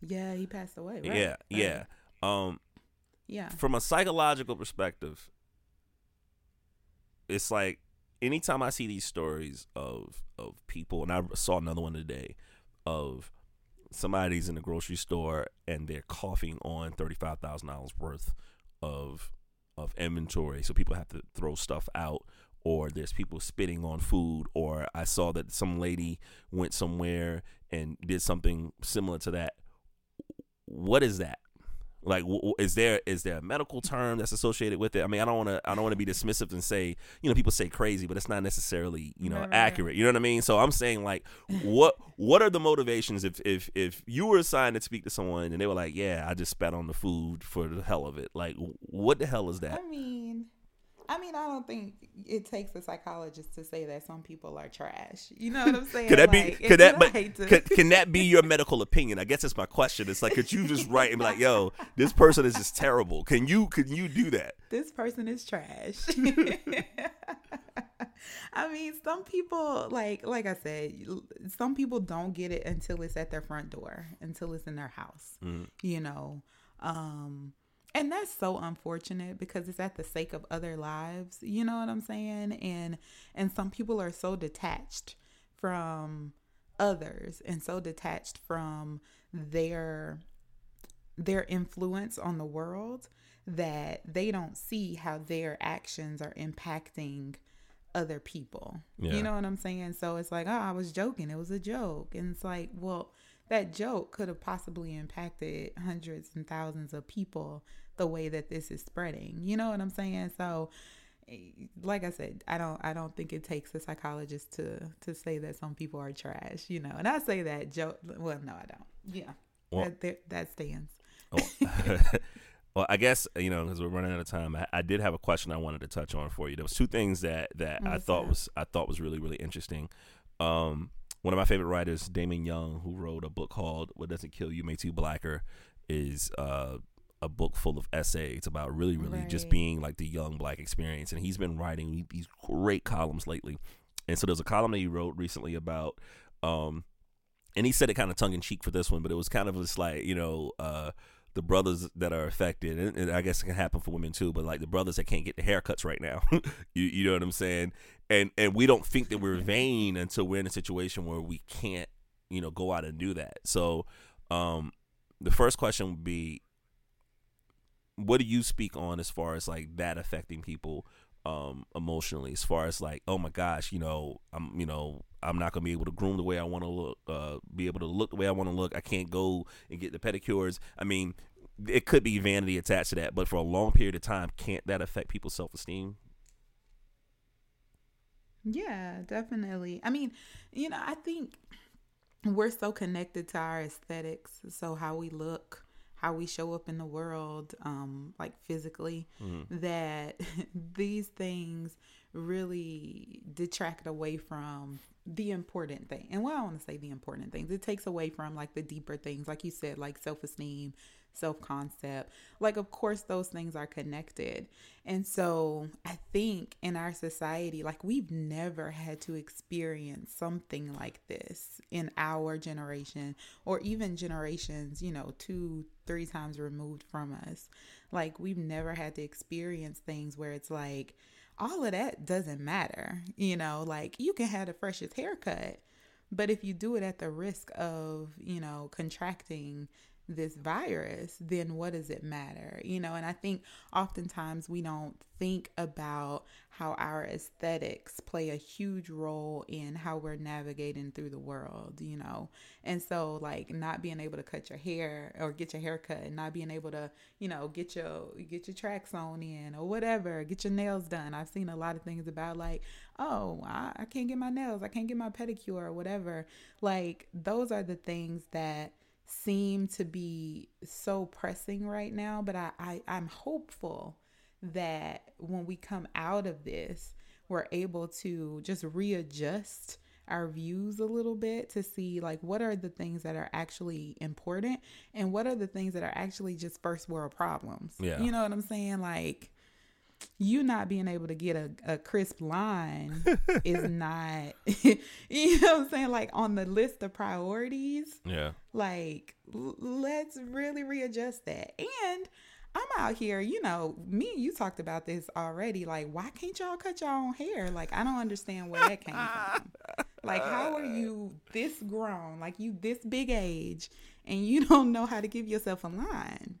S2: Yeah, he passed away. Right?
S1: yeah
S2: right.
S1: yeah um
S2: Yeah.
S1: from a psychological perspective, it's like anytime I see these stories of of people, and I saw another one today of somebody's in the grocery store and they're coughing on thirty five thousand dollars worth of of inventory, so people have to throw stuff out. Or there's people spitting on food, or I saw that some lady went somewhere and did something similar to that. What is that? Like, w- is there is there a medical term that's associated with it? I mean, I don't want to I don't want to be dismissive and say you know people say crazy, but it's not necessarily you know
S2: Right, right, right.
S1: accurate. You know what I mean? So I'm saying like, what what are the motivations if if if you were assigned to speak to someone and they were like, yeah, I just spat on the food for the hell of it. Like, what the hell is that?
S2: I mean, I mean, I don't think it takes a psychologist to say that some people are trash. You know what I'm saying?
S1: Could that be?
S2: Like,
S1: Could that? But
S2: to-
S1: could, can that be your medical opinion? I guess that's my question. It's like, could you just write and be like, "Yo, this person is just terrible." Can you? Can you do that?
S2: this person is trash. I mean, some people like like I said, some people don't get it until it's at their front door, until it's in their house. You know. Um and that's so unfortunate because it's at the sake of other lives, you know what I'm saying? And and some people are so detached from others and so detached from their their influence on the world that they don't see how their actions are impacting other people.
S1: Yeah.
S2: You know what I'm saying? So it's like, oh, I was joking. It was a joke. And it's like, well, that joke could have possibly impacted hundreds and thousands of people the way that this is spreading. You know what I'm saying? So eh, like I said, I don't I don't think it takes a psychologist to to say that some people are trash, you know. And I say that joke well, no, I don't. Yeah.
S1: Well-
S2: that, that that stands.
S1: Oh. well, I guess you know because we're running out of time. I, I did have a question I wanted to touch on for you. There was two things that that I thought
S2: that?
S1: was I thought was really really interesting. Um, one of my favorite writers, Damon Young, who wrote a book called "What Doesn't Kill You Makes You Blacker," is uh, a book full of essays about really really just being like the young black experience, and he's been writing these great columns lately. And so there's a column that he wrote recently about. Um, and he said it kind of tongue in cheek for this one, but it was kind of just like you know uh, the brothers that are affected, and, and I guess it can happen for women too. But like the brothers that can't get the haircuts right now, you, you know what I'm saying? And and we don't think that we're vain until we're in a situation where we can't you know go out and do that. So um, the first question would be, what do you speak on as far as like that affecting people? um emotionally as far as like oh my gosh you know i'm you know i'm not gonna be able to groom the way i want to look uh be able to look the way i want to look i can't go and get the pedicures i mean it could be vanity attached to that but for a long period of time can't that affect people's self-esteem
S2: Yeah, definitely. I mean, you know, I think we're so connected to our aesthetics, so how we look, how we show up in the world, um, like physically, that these things really detract away from the important thing. And well, I want to say the important things. It takes away from like the deeper things, like you said, like self esteem, self concept. Like, of course, those things are connected. And so I think in our society, like, we've never had to experience something like this in our generation or even generations, you know, two, three times removed from us. Like, we've never had to experience things where it's like, all of that doesn't matter. You know, like you can have the freshest haircut, but if you do it at the risk of, you know, contracting this virus, then what does it matter? You know, and I think oftentimes we don't think about how our aesthetics play a huge role in how we're navigating through the world, you know. And so like not being able to cut your hair or get your hair cut and not being able to, you know, get your get your tracks on in or whatever, get your nails done. I've seen a lot of things about like, oh, I, I can't get my nails, I can't get my pedicure or whatever. Like those are the things that seem to be so pressing right now but I, I i'm hopeful that when we come out of this we're able to just readjust our views a little bit to see like what are the things that are actually important and what are the things that are actually just first world problems.
S1: Yeah.
S2: You know what I'm saying? Like you not being able to get a, a crisp line is not you know what I'm saying? Like on the list of priorities.
S1: Yeah.
S2: Like l- let's really readjust that. And I'm out here, you know, me and you talked about this already. Like, why can't y'all cut your own hair? Like, I don't understand where that came from. Like, how are you this grown, like you this big age, and you don't know how to give yourself a line?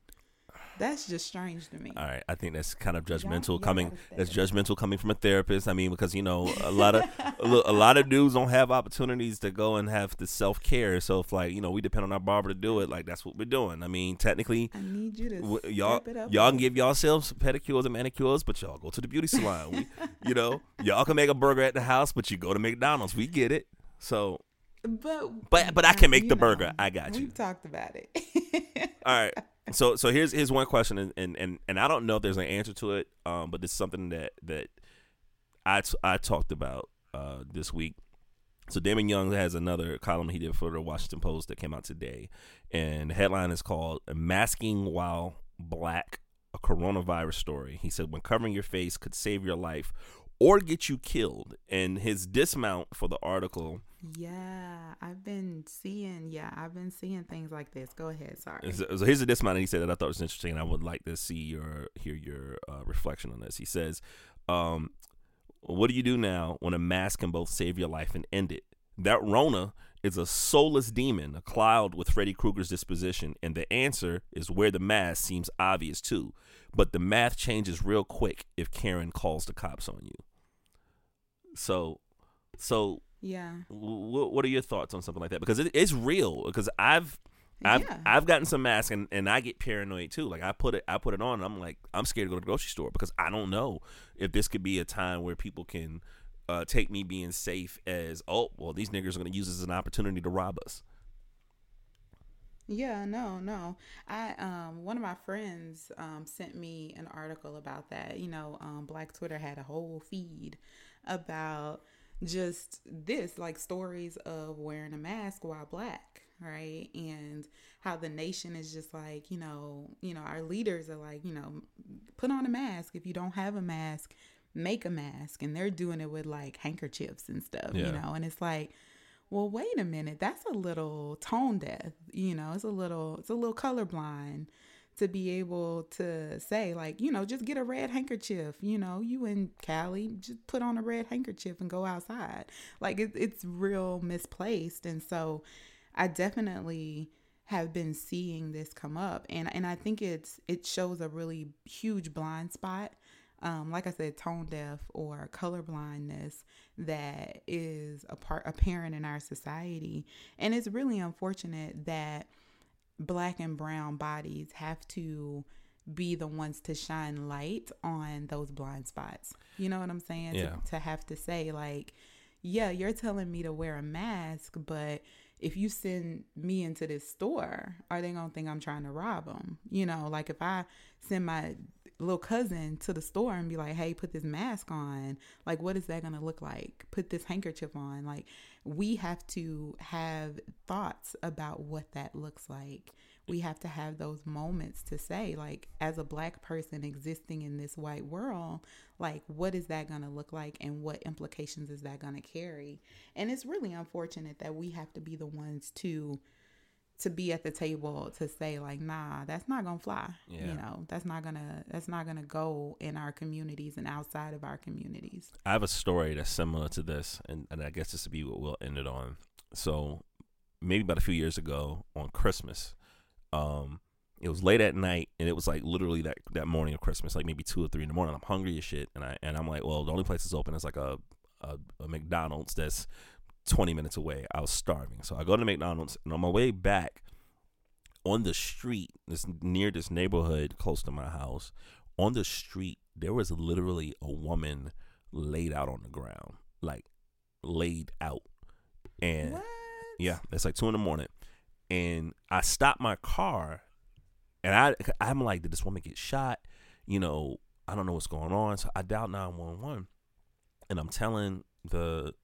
S2: That's just strange to me.
S1: All right, I think that's kind of judgmental
S2: y'all
S1: coming.
S2: step
S1: That's judgmental coming from a therapist. I mean, because you know a lot of a lot of dudes don't have opportunities to go and have the self care. So if like you know we depend on our barber to do it, like that's what we're doing. I mean, technically,
S2: I need you to
S1: w- y'all
S2: it up.
S1: y'all can give yourselves pedicures and manicures, but y'all go to the beauty salon. We, you know, y'all can make a burger at the house, but you go to McDonald's. We get it. So
S2: but
S1: But- but I can make the burger. I got you.
S2: We've talked about it.
S1: all right. So so here's here's one question, and and and, and I don't know if there's an answer to it. Um, but it's something that that I t- I talked about uh this week. So Damon Young has another column he did for the Washington Post that came out today, and the headline is called "Masking While Black: A Coronavirus Story." He said, "When covering your face could save your life." Or get you killed, and his dismount for the article
S2: yeah, I've been seeing. Yeah, I've been seeing things like this. Go ahead. Sorry.
S1: So, so here's a dismount that he said that I thought was interesting. And I would like to see your hear your uh, reflection on this. He says, um, "What do you do now when a mask can both save your life and end it? That Rona is a soulless demon, a cloud with Freddy Krueger's disposition, and the answer is where the mask seems obvious too. But the math changes real quick if Karen calls the cops on you. So, so."
S2: Yeah.
S1: What, what are your thoughts on something like that? Because it, it's real. Because I've I've
S2: Yeah.
S1: I've gotten some masks and, and I get paranoid too. Like I put it I put it on and I'm like I'm scared to go to the grocery store because I don't know if this could be a time where people can uh, take me being safe as oh well these niggers are going to use this as an opportunity to rob us.
S2: Yeah, no, no. I um one of my friends um sent me an article about that. You know, um Black Twitter had a whole feed about just this like stories of wearing a mask while black, right? And how the nation is just like, you know, you know, our leaders are like, you know, put on a mask. If you don't have a mask, make a mask. And they're doing it with like handkerchiefs and stuff,
S1: Yeah.
S2: you know. And it's like well, wait a minute. That's a little tone deaf. You know, it's a little it's a little colorblind to be able to say like, you know, just get a red handkerchief. You know, you in Cali, just put on a red handkerchief and go outside. Like it, it's real misplaced, and so I definitely have been seeing this come up, and and I think it's it shows a really huge blind spot um, like I said, tone deaf or color blindness that is a part apparent in our society. And it's really unfortunate that black and brown bodies have to be the ones to shine light on those blind spots. You know what I'm saying?
S1: Yeah.
S2: To, to have to say, like, yeah, you're telling me to wear a mask, but if you send me into this store, are they gonna think I'm trying to rob them? You know, like if I send my little cousin to the store and be like, "Hey, put this mask on." Like, what is that going to look like? Put this handkerchief on. Like, we have to have thoughts about what that looks like. We have to have those moments to say, like, as a black person existing in this white world, like, what is that going to look like and what implications is that going to carry? And it's really unfortunate that we have to be the ones to to be at the table to say like nah that's not gonna fly
S1: Yeah.
S2: you know that's not gonna that's not gonna go in our communities and outside of our communities
S1: I have a story that's similar to this, and, and I guess this will be what we'll end it on. So, maybe about a few years ago on Christmas, um, it was late at night, and it was like literally that, that morning of Christmas, like maybe two or three in the morning. I'm hungry as shit, and I and I'm like, well, the only place that's open is like a a, a McDonald's that's 20 minutes away. I was starving, so I go to McDonald's, and on my way back, on the street, this near this neighborhood close to my house, on the street, there was literally a woman laid out on the ground, like laid out. And
S2: what
S1: yeah, it's like two in the morning. And I stopped my car and I I'm like, did this woman get shot? You know, I don't know what's going on. So I dialed 911 and I'm telling the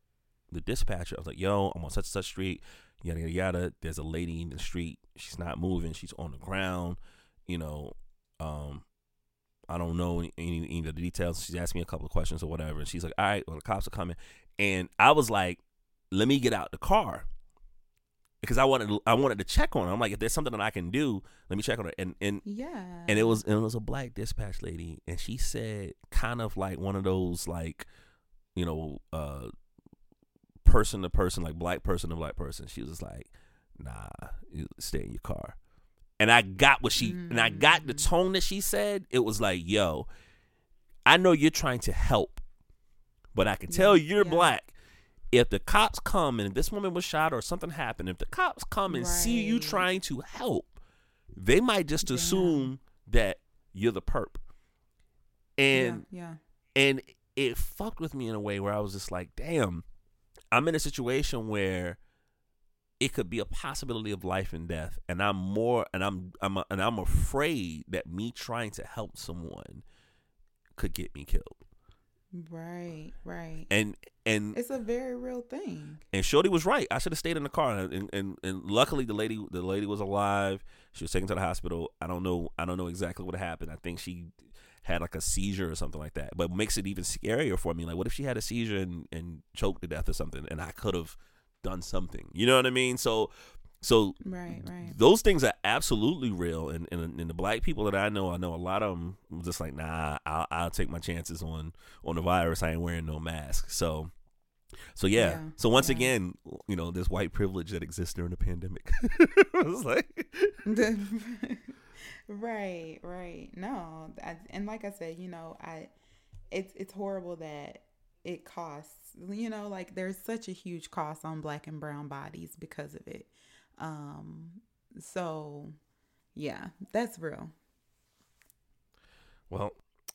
S1: the dispatcher. I was like, "Yo, I'm on such and such street. Yada yada yada. There's a lady in the street. She's not moving. She's on the ground. You know, um, I don't know any, any, any of the details. She's asked me a couple of questions or whatever. And she's like, all right, well, the cops are coming. And I was like, let me get out the car. Because I wanted, to, I wanted to check on her. I'm like, if there's something that I can do, let me check on her. And and
S2: Yeah.
S1: and it was it was a black dispatch lady, and she said kind of like one of those like, you know, uh, person to person, like black person to black person. She was just like, nah, you stay in your car. And I got what she and I got the
S2: Mm.
S1: tone that she said. It was like, yo, I know you're trying to help, but I can tell
S2: Yeah,
S1: you're
S2: yeah.
S1: black. If the cops come and this woman was shot or something happened, if the cops come and see you trying to help, they might just
S2: Damn.
S1: assume that you're the perp. And
S2: yeah,
S1: and it fucked with me in a way where I was just like, damn, I'm in a situation where it could be a possibility of life and death, and I'm more, and I'm, I'm, and I'm afraid that me trying to help someone could get me killed.
S2: Right, right.
S1: And and
S2: It's a very real thing.
S1: and Shorty was right. I should have stayed in the car, and, and and luckily the lady the lady was alive. She was taken to the hospital. I don't know. I don't know exactly what happened. I think she had like a seizure or something like that. But makes it even scarier for me. Like, what if she had a seizure and, and choked to death or something, and I could have done something? You know what I mean? So, so
S2: Right, right.
S1: those things are absolutely real. And, and and the black people that I know, I know a lot of them just like, nah, I'll, I'll take my chances on on the virus. I ain't wearing no mask. So. So yeah.
S2: Yeah,
S1: So once
S2: yeah.
S1: again, you know, this white privilege that exists during the pandemic. it's like
S2: right, right. No, I, and like I said, you know, I it's it's horrible that it costs. You know, like there's such a huge cost on black and brown bodies because of it. Um, so yeah, that's real.
S1: Well,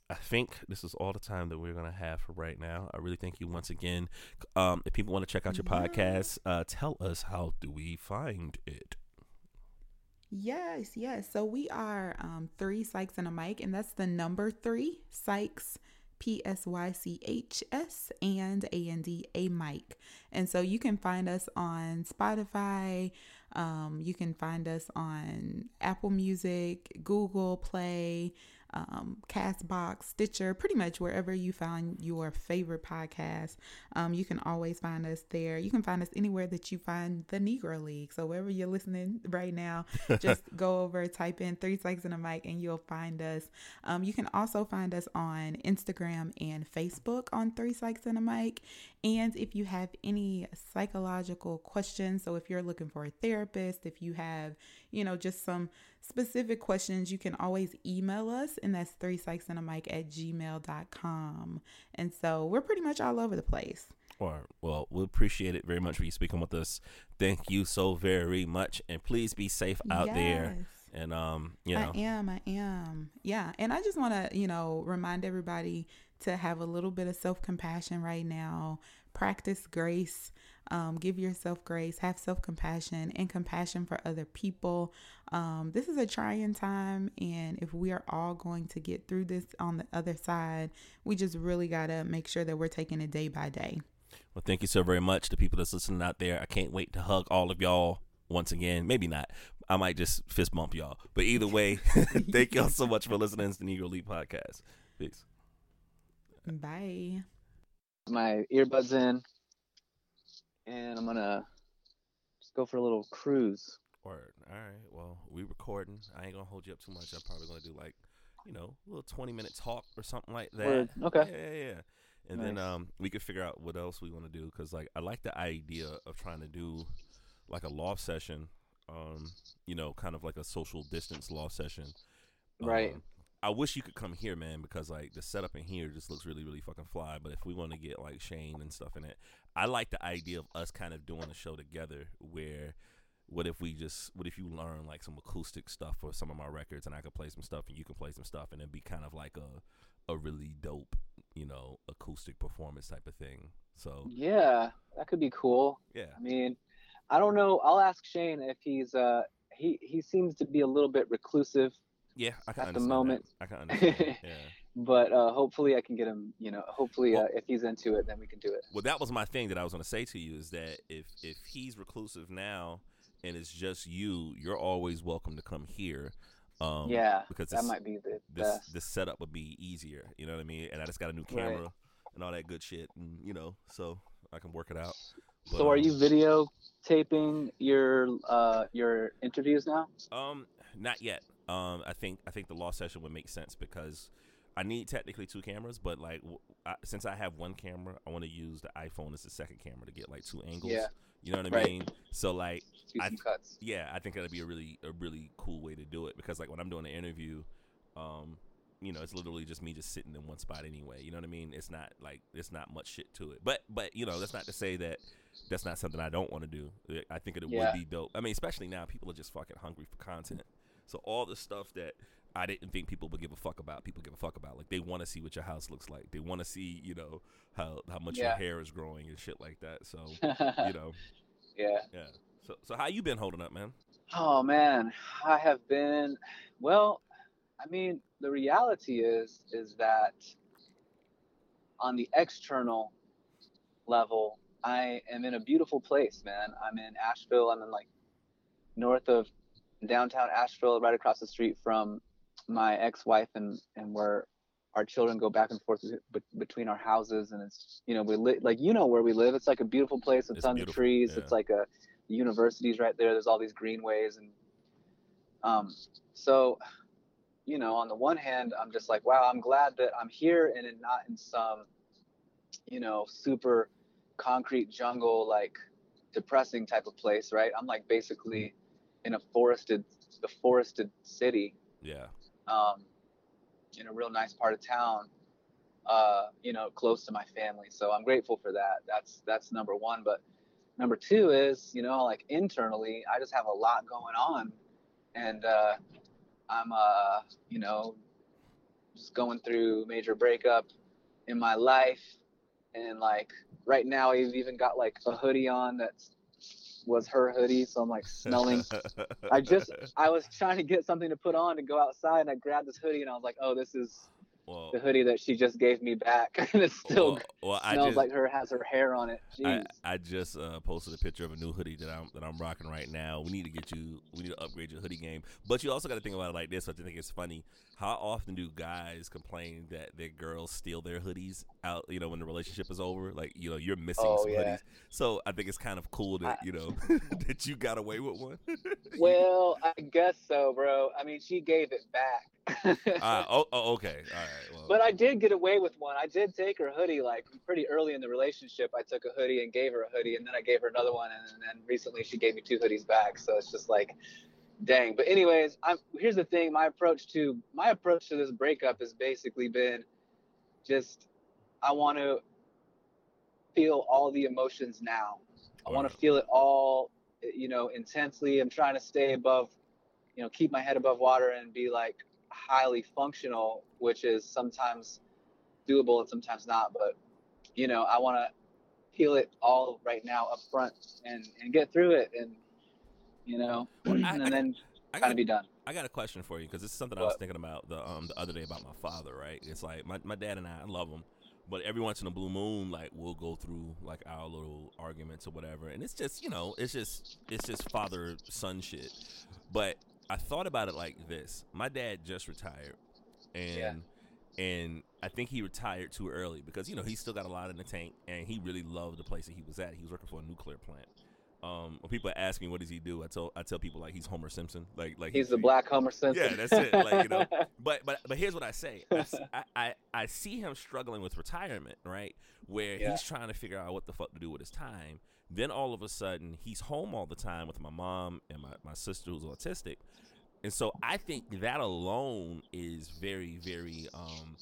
S1: I think this is all the time that we're gonna have for right now. I really thank you once again. Um, if people want to check out your
S2: Yeah.
S1: podcast, uh, tell us how do we find it?
S2: Yes, yes. So we are um, three Psychs and a mic, and that's the number three Psychs, P S Y C H S, and A N D, a mic. And so you can find us on Spotify. Um, you can find us on Apple Music, Google Play, um, Castbox, Stitcher, pretty much wherever you find your favorite podcast. Um, you can always find us there. You can find us anywhere that you find the Negro League. So wherever you're listening right now, just go over, type in three seconds in a mic, and you'll find us. Um, you can also find us on Instagram and Facebook on Three Psychs and a Mic. And if you have any psychological questions, so if you're looking for a therapist, if you have, you know, just some specific questions, you can always email us, and that's three psychs and a mic at gmail.com. And so we're pretty much all over the place.
S1: Or well, we appreciate it very much for you speaking with us. Thank you so very much, and please be safe out there. And um, you know,
S2: I am. I am. Yeah. And I just want to, you know, remind everybody to have a little bit of self compassion right now. Practice grace. Um, give yourself grace. Have self compassion and compassion for other people. Um, this is a trying time. And if we are all going to get through this on the other side, we just really got to make sure that we're taking it day by day.
S1: Well, thank you so very much to people that's listening out there. I can't wait to hug all of y'all once again. Maybe not. I might just fist bump y'all. But either way, thank y'all so much for listening to the Negro League podcast. Peace.
S2: Bye.
S3: My earbuds in, and I'm gonna just go for a little cruise.
S1: Word. All right. Well, we recording. I ain't gonna hold you up too much. I'm probably gonna do like, you know, a little 20 minute talk or something like that.
S3: Word. Okay.
S1: Yeah, yeah, yeah. And then um, we could figure out what else we want to do because like I like the idea of trying to do like a law session, um, you know, kind of like a social distance law session.
S3: Right.
S1: I wish you could come here, man, because like the setup in here just looks really, really fucking fly. But if we want to get like Shane and stuff in it, I like the idea of us kind of doing a show together. Where, what if we just, what if you learn like some acoustic stuff for some of my records, and I could play some stuff, and you can play some stuff, and it'd be kind of like a, a really dope, you know, acoustic performance type of thing. So
S3: Yeah, that could be cool.
S1: yeah,
S3: I mean, I don't know. I'll ask Shane if he's uh he he seems to be a little bit reclusive.
S1: Yeah, I can
S3: At the moment.
S1: That. I can understand. yeah.
S3: but uh, hopefully I can get him. You know, hopefully uh,
S1: Well-
S3: if he's into it, then we can do it.
S1: Well, that was my thing that I was going to say to you is that if if he's reclusive now and it's just you, you're always welcome to come here. Um,
S3: yeah,
S1: because
S3: that might be the
S1: this
S3: best.
S1: this setup would be easier. You know what I mean? And I just got a new
S3: Right.
S1: camera and all that good shit, and you know, so I can work it out. But,
S3: so are you video taping your uh, your interviews now?
S1: Um, not yet. Um, I think I think the law session would make sense because I need technically two cameras, but like w I since I have one camera, I want to use the iPhone as the second camera to get like two angles.
S3: Yeah.
S1: You know what I mean? So like, I- yeah, I think that'd be a really a really cool way to do it because like when I'm doing an interview, um, you know, it's literally just me just sitting in one spot anyway. You know what I mean? It's not like it's not much shit to it. But but you know, that's not to say that that's not something I don't want to do. I think it
S3: Yeah.
S1: would be dope. I mean, especially now, people are just fucking hungry for content. So all the stuff that I didn't think people would give a fuck about, people give a fuck about. Like they want to see what your house looks like. They want to see, you know, how how much your hair is growing and shit like that. So you know,
S3: yeah.
S1: yeah. So so how you been holding up, man?
S3: Oh man, I have been well, I mean, the reality is is that on the external level, I am in a beautiful place, man. I'm in Asheville. I'm in like north of downtown Asheville, right across the street from my ex-wife and and where our children go back and forth be- between our houses. And it's you know we live like you know where we live. It's like a beautiful place with
S1: It's
S3: tons
S1: beautiful,
S3: of trees.
S1: yeah.
S3: it's like a the university's right there. There's all these greenways and um so you know on the one hand i'm just like wow i'm glad that i'm here and in, not in some you know super concrete jungle like depressing type of place right? I'm like basically in a forested a forested city
S1: Yeah.
S3: um, in a real nice part of town, uh, you know, close to my family. So I'm grateful for that. That's that's number one. But number two is, you know, like internally, I just have a lot going on, and uh, I'm, uh, you know, just going through major breakup in my life, and like right now, I've even got like a hoodie on that's was her hoodie, so I'm like smelling. I just I was trying to get something to put on to go outside, and I grabbed this hoodie, and I was like, "Oh, this is
S1: well,
S3: the hoodie that she just gave me back, and it still
S1: well, well, I
S3: smells
S1: just,
S3: like her has her hair on it."
S1: I, I just uh, posted a picture of a new hoodie that I'm that I'm rocking right now. We need to get you. We need to upgrade your hoodie game. But you also got to think about it like this. I think it's funny. How often do guys complain that their girls steal their hoodies out? You know, when the relationship is over, like you know, you're missing
S3: Oh,
S1: some
S3: yeah.
S1: hoodies. So I think it's kind of cool that
S3: I-
S1: you know that you got away with one.
S3: well, I guess so, bro. I mean, she gave it back.
S1: Ah, oh, oh, okay, all right. Well,
S3: But I did get away with one. I did take her hoodie like pretty early in the relationship. I took a hoodie and gave her a hoodie, and then I gave her another one, and then recently she gave me two hoodies back. So it's just like, dang. But anyways, I'm here's the thing. My approach to my approach to this breakup has basically been, just I want to feel all the emotions now. I want to feel it all, you know, intensely. I'm trying to stay above, you know, keep my head above water and be like highly functional, which is sometimes doable and sometimes not. But you know, I want to peel it all right now up front and and get through it, and you know,
S1: I-
S3: and
S1: I-
S3: then
S1: I
S3: kind of be done.
S1: I got a question for you because this is something I was thinking about the um the other day about my father. Right? It's like my my dad and I, I love him, but every once in a blue moon, like we'll go through like our little arguments or whatever, and it's just you know it's just it's just father son shit. But I thought about it like this: my dad just retired, and.
S3: Yeah.
S1: And I think he retired too early because you know he's still got a lot in the tank, and he really loved the place that he was at. He was working for a nuclear plant. Um, when people ask me what does he do, I tell I tell people like he's Homer Simpson, like like
S3: He's the Black Homer Simpson.
S1: Yeah, that's it, like, you know. But but but here's what I say. I I see him struggling with retirement, right? Where
S3: Yeah.
S1: he's trying to figure out what the fuck to do with his time. Then all of a sudden he's home all the time with my mom and my, my sister who's autistic. And so I think that alone is very, very um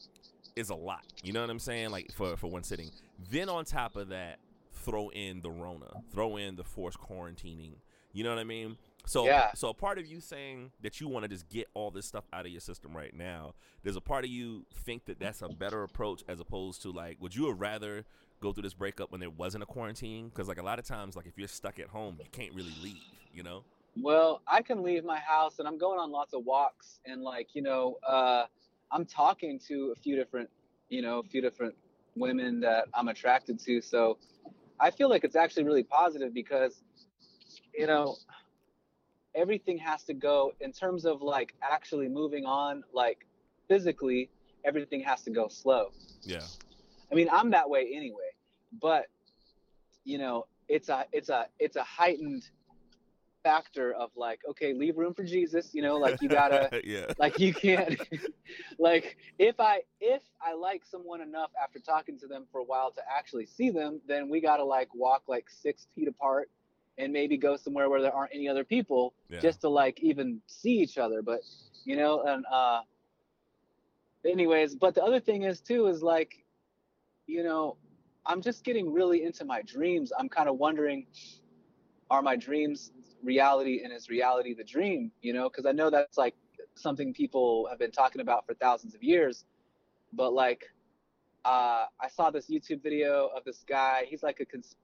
S1: is a lot. You know what I'm saying? Like for, for one sitting. Then on top of that, throw in the Rona, throw in the forced quarantining. You know what I mean? So,
S3: Yeah.
S1: so a part of you saying that you want to just get all this stuff out of your system right now, there's a part of you think that that's a better approach as opposed to like, would you have rather go through this breakup when there wasn't a quarantine? Because like a lot of times, like if you're stuck at home, you can't really leave. You know?
S3: Well, I can leave my house and I'm going on lots of walks and like, you know, uh I'm talking to a few different, you know, a few different women that I'm attracted to. So I feel like it's actually really positive because, you know, everything has to go in terms of like actually moving on, like physically, everything has to go slow.
S1: Yeah.
S3: I mean, I'm that way anyway, but you know, it's a it's a it's a heightened factor of like, okay, leave room for Jesus, you know, like you gotta
S1: yeah.
S3: like you can't like if I if I like someone enough after talking to them for a while to actually see them, then we gotta like walk like six feet apart and maybe go somewhere where there aren't any other people
S1: Yeah.
S3: just to like even see each other. But you know, and uh anyways, but the other thing is too is like, you know, I'm just getting really into my dreams. I'm kind of wondering, are my dreams reality and is reality the dream? You know, because I know that's like something people have been talking about for thousands of years. But like, uh, I saw this YouTube video of this guy. He's like a cons-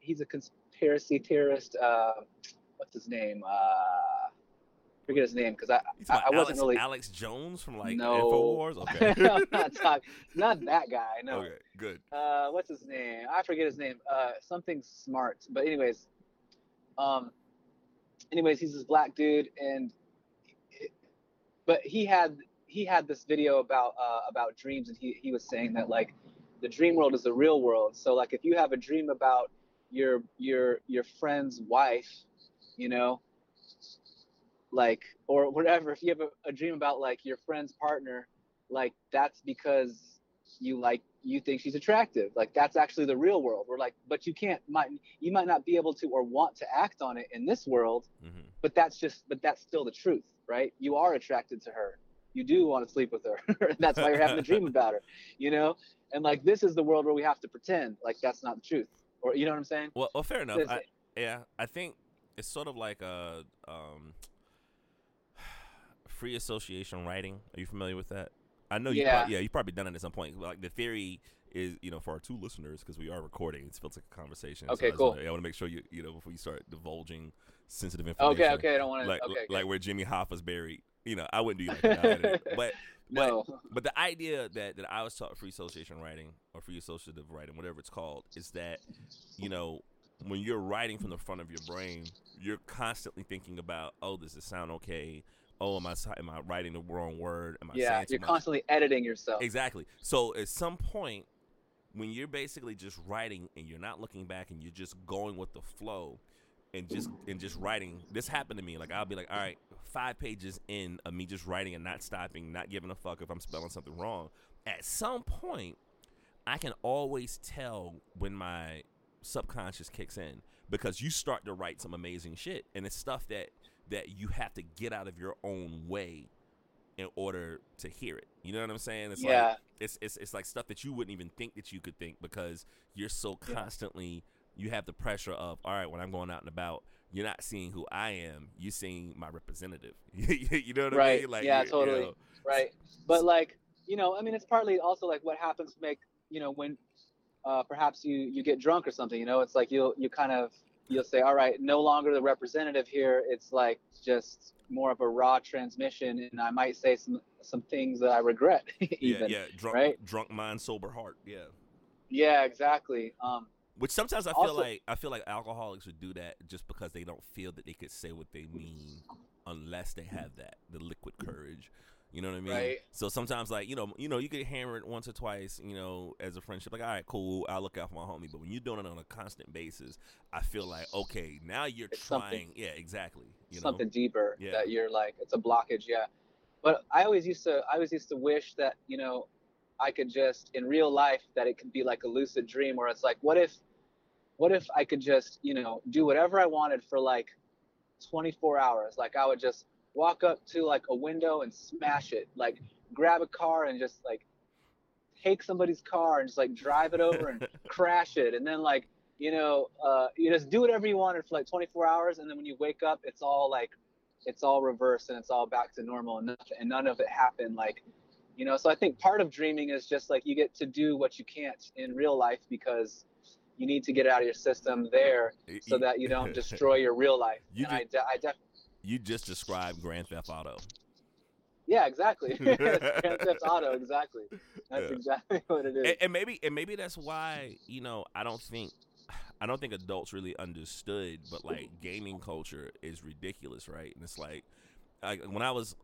S3: he's a conspiracy theorist. Uh, what's his name? Uh, forget his name because I I, I wasn't
S1: Alex,
S3: really
S1: Alex Jones from like
S3: no.
S1: Infowars? Okay.
S3: Not talking, not that guy. No.
S1: Okay, good.
S3: Uh, what's his name? I forget his name. Uh, something smart. But anyways, um, anyways, he's this black dude, and but he had he had this video about uh, about dreams, and he he was saying that like the dream world is the real world. So like if you have a dream about your your your friend's wife, you know, like or whatever, if you have a, a dream about like your friend's partner, like that's because you like you think she's attractive. Like that's actually the real world. We're like but you can't might you might not be able to or want to act on it in this world
S1: mm-hmm.
S3: but that's just but that's still the truth right? You are attracted to her. You do want to sleep with her. That's why you're having a dream about her you know? And like this is the world where we have to pretend like that's not the truth. Or you know what i'm saying?
S1: Well, well, fair enough. I, yeah, I think it's sort of like a um, free association writing. Are you familiar with that? I know you.
S3: Yeah.
S1: prob- yeah, you've probably done it at some point. Like the theory is, you know, for our two listeners, because we are recording, it feels like a conversation.
S3: Okay,
S1: I just
S3: cool.
S1: wanna- I want to make sure you, you know, before you start divulging sensitive information.
S3: okay okay i don't want to
S1: Like,
S3: okay,
S1: like
S3: okay.
S1: where Jimmy Hoffa's buried. You know, I wouldn't do that. but
S3: no
S1: but the idea that, that I was taught free association writing or free associative writing, whatever it's called, is that, you know, when you're writing from the front of your brain, you're constantly thinking about, oh, does this sound okay? Oh, am I am I writing the wrong word? Am I
S3: yeah you're
S1: much?
S3: constantly editing yourself
S1: Exactly. So at some point, when you're basically just writing and you're not looking back and you're just going with the flow and just and just writing, this happened to me. Like I'll be like, all right, five pages in of me just writing and not stopping, not giving a fuck if I'm spelling something wrong. At some point, I can always tell when my subconscious kicks in because you start to write some amazing shit and it's stuff that that you have to get out of your own way in order to hear it. You know what I'm saying? It's
S3: yeah
S1: like it's, it's it's like stuff that you wouldn't even think that you could think because you're so constantly you have the pressure of all right when I'm going out and about you're not seeing who I am you're seeing my representative you know what I
S3: Right.
S1: mean like
S3: Yeah,
S1: you- you
S3: totally.
S1: know,
S3: right but like you know i mean it's partly also like what happens to make you know when uh, perhaps you you get drunk or something you know it's like you'll you kind of you'll say all right no longer the representative here it's like just more of a raw transmission and i might say some some things that i regret
S1: yeah yeah drunk
S3: right?
S1: drunk mind sober heart yeah
S3: yeah exactly um
S1: which sometimes I feel
S3: Also-
S1: like I feel like alcoholics would do that just because they don't feel that they could say what they mean unless they have that the liquid courage. You know what I mean?
S3: Right.
S1: So sometimes, like you know, you know, you get hammered once or twice, you know, as a friendship. Like, all right, cool, I'll look out for my homie. But when you're doing it on a constant basis, I feel like, okay, now you're
S3: It's
S1: trying. yeah, exactly. You
S3: something
S1: know?
S3: deeper
S1: Yeah.
S3: that you're like it's a blockage yeah but i always used to i always used to wish that you know i could just in real life that it could be like a lucid dream where it's like what if what if i could just you know do whatever i wanted for like 24 hours like i would just walk up to like a window and smash it. Like grab a car and just like take somebody's car and just like drive it over and crash it. And then like you know uh, you just do whatever you wanted for like 24 hours. And then when you wake up it's all like it's all reversed and it's all back to normal and, nothing, and none of it happened. Like you know so i think part of dreaming is just like you get to do what you can't in real life because you need to get it out of your system there so that you don't destroy your real life.
S1: You
S3: and I, de- I def-
S1: You just described Grand Theft Auto.
S3: Yeah, exactly. Grand Theft Auto, exactly. That's
S1: Yeah.
S3: exactly what it is.
S1: and, and maybe and maybe that's why you know I don't think I don't think adults really understood, but like gaming culture is ridiculous, right? And it's like, like when I was,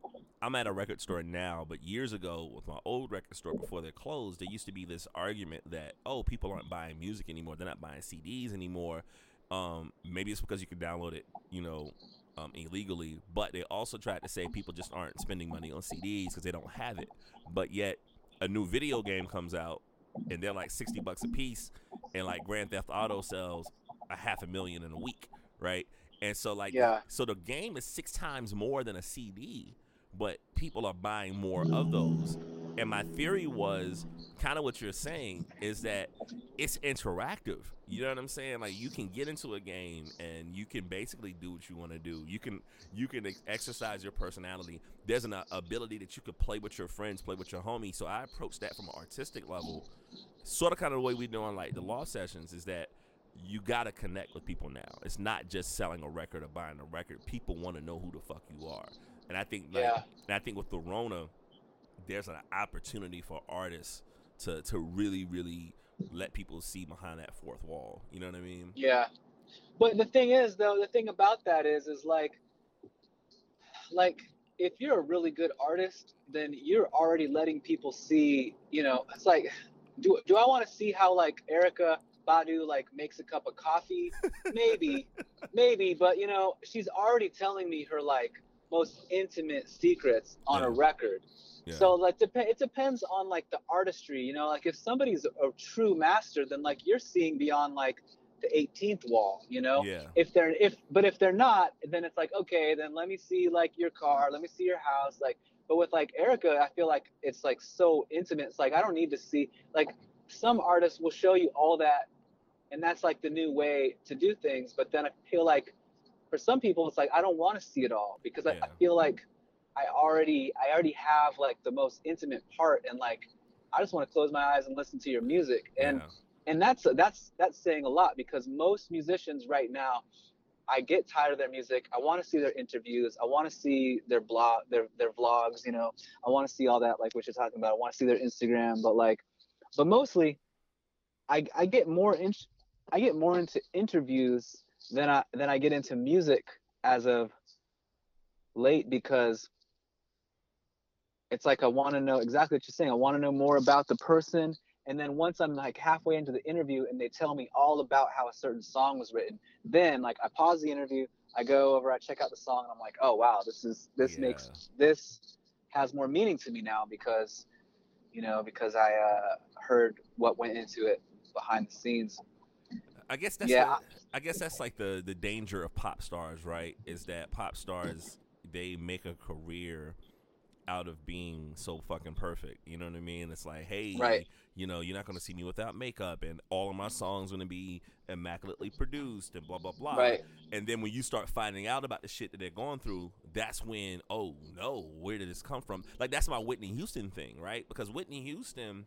S1: I'm at a record store now, but years ago with my old record store before they closed, there used to be this argument that oh, people aren't buying music anymore, they're not buying CDs anymore. Um, maybe it's because you can download it, you know, um, illegally. But they also tried to say people just aren't spending money on CDs because they don't have it. But yet, a new video game comes out and they're like 60 bucks a piece and like grand theft auto sells a half a million in a week right and so like
S3: Yeah.
S1: so the game is six times more than a cd but people are buying more of those and my theory was kind of what you're saying is that it's interactive. You know what i'm saying? Like you can get into a game and you can basically do what you want to do. You can you can ex- exercise your personality. There's an uh, ability that you could play with your friends play with your homies so i approach that from an artistic level. Sort of kind of the way we do on like the law sessions is that you got to connect with people now. It's not just selling a record or buying a record. People want to know who the fuck you are. And i think like,
S3: Yeah.
S1: and i think with the rona there's an opportunity for artists to to really really let people see behind that fourth wall you know what i mean
S3: Yeah. But the thing is though, the thing about that is is like like if you're a really good artist, then you're already letting people see, you know, it's like do do I want to see how like Erykah Badu like makes a cup of coffee? Maybe. maybe, but you know, she's already telling me her like most intimate secrets on a record.
S1: Yeah.
S3: So like dep- it depends on like the artistry, you know, like if somebody's a true master, then like you're seeing beyond like the 18th wall, you know.
S1: yeah
S3: If they're if but if they're not, then it's like okay, then let me see like your car, let me see your house, like. But with like Erykah, I feel like it's like so intimate. It's like I don't need to see like some artists will show you all that, and that's like the new way to do things. But then I feel like for some people, it's like I don't want to see it all because I, I feel like I already I already have like the most intimate part, and like I just want to close my eyes and listen to your music. And
S1: yeah.
S3: and that's that's that's saying a lot because most musicians right now i get tired of their music. I want to see their interviews. I want to see their blog their their vlogs you know. I want to see all that like what you're talking about. I want to see their instagram. But like but mostly i i get more in i get more into interviews than i than i get into music as of late because it's like i want to know exactly what you're saying i want to know more about the person and then once I'm like halfway into the interview and they tell me all about how a certain song was written, then like I pause the interview, I go over, I check out the song, and I'm like, oh wow, this is this makes this has more meaning to me now because, you know, because I uh, heard what went into it behind the scenes.
S1: I guess that's
S3: Yeah.
S1: the- I guess that's like the the danger of pop stars, right? Is that pop stars they make a career out of being so fucking perfect. You know what I mean? It's like, hey,
S3: Right.
S1: you know, you're not gonna see me without makeup, and all of my songs gonna be immaculately produced and blah blah blah.
S3: Right.
S1: And then when you start finding out about the shit that they're going through, that's when, oh no, where did this come from? Like that's my Whitney Houston thing, right? Because Whitney Houston,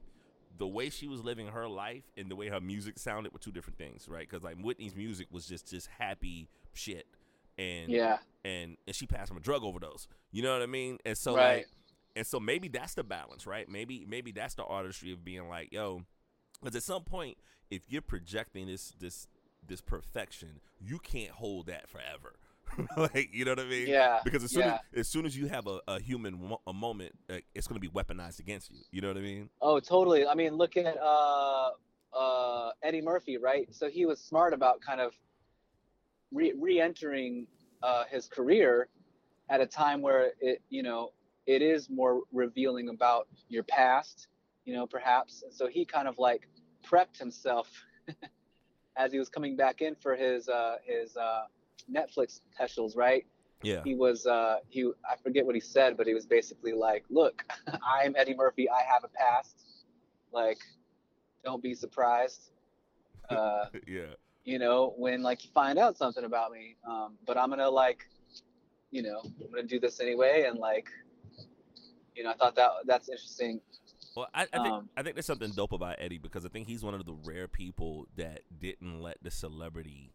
S1: the way she was living her life and the way her music sounded were two different things, right? Because like Whitney's music was just just happy shit, and
S3: Yeah.
S1: and and she passed from a drug overdose. You know what I mean? And so
S3: Right.
S1: like, and so maybe that's the balance, right? Maybe maybe that's the artistry of being like, yo, because at some point, if you're projecting this this this perfection, you can't hold that forever. like you know what I mean?
S3: Yeah.
S1: Because as soon
S3: yeah.
S1: as, as soon as you have a, a human mo- a moment, uh, it's going to be weaponized against you. You know what I mean?
S3: Oh, totally. I mean, look at uh, uh, Eddie Murphy, right? So he was smart about kind of re- re-entering uh, his career at a time where it, you know, it is more revealing about your past, you know, perhaps. And so he kind of like prepped himself as he was coming back in for his uh, his uh, Netflix specials, right?
S1: Yeah.
S3: he was uh he i forget what he said but he was basically like look i'm eddie murphy i have a past like don't be surprised uh
S1: yeah.
S3: You know when like you find out something about me um but i'm gonna like you know i'm gonna do this anyway and like you know i thought that that's interesting
S1: Well, I, I think
S3: Um,
S1: I think there's something dope about Eddie because I think he's one of the rare people that didn't let the celebrity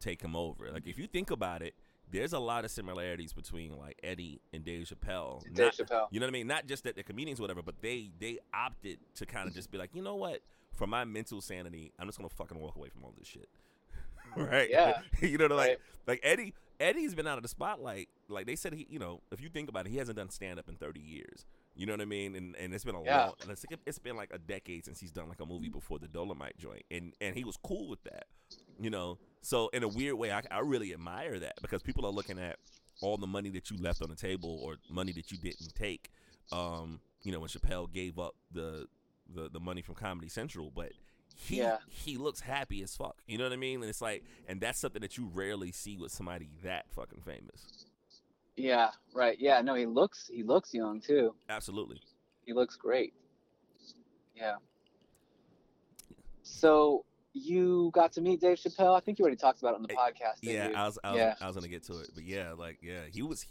S1: take him over. Like if you think about it, there's a lot of similarities between like Eddie and Dave Chappelle.
S3: Dave
S1: Not-
S3: Chappelle.
S1: You know what I mean? Not just that they're comedians, or whatever, but they they opted to kind of just be like, you know what? For my mental sanity, I'm just gonna fucking walk away from all this shit. right?
S3: Yeah.
S1: you know, like
S3: Right.
S1: like Eddie Eddie's been out of the spotlight. Like they said, he you know, if you think about it, he hasn't done stand up in 30 years. You know what I mean? And and it's been a
S3: Yeah.
S1: long. It's, like- it's been like a decade since he's done like a movie before the Dolomite joint, and and he was cool with that. You know, so in a weird way, I, I really admire that because people are looking at all the money that you left on the table or money that you didn't take. Um, you know, when Chappelle gave up the the, the money from Comedy Central, but he
S3: Yeah.
S1: he looks happy as fuck. You know what I mean? And it's like, and that's something that you rarely see with somebody that fucking famous.
S3: Yeah, right. Yeah, no, he looks he looks young too.
S1: Absolutely.
S3: He looks great. Yeah. So you got to meet Dave Chappelle. I think you already talked about it on the eh, podcast.
S1: Yeah,
S3: you?
S1: I was I was,
S3: Yeah.
S1: I was gonna get to it, but yeah, like yeah, he was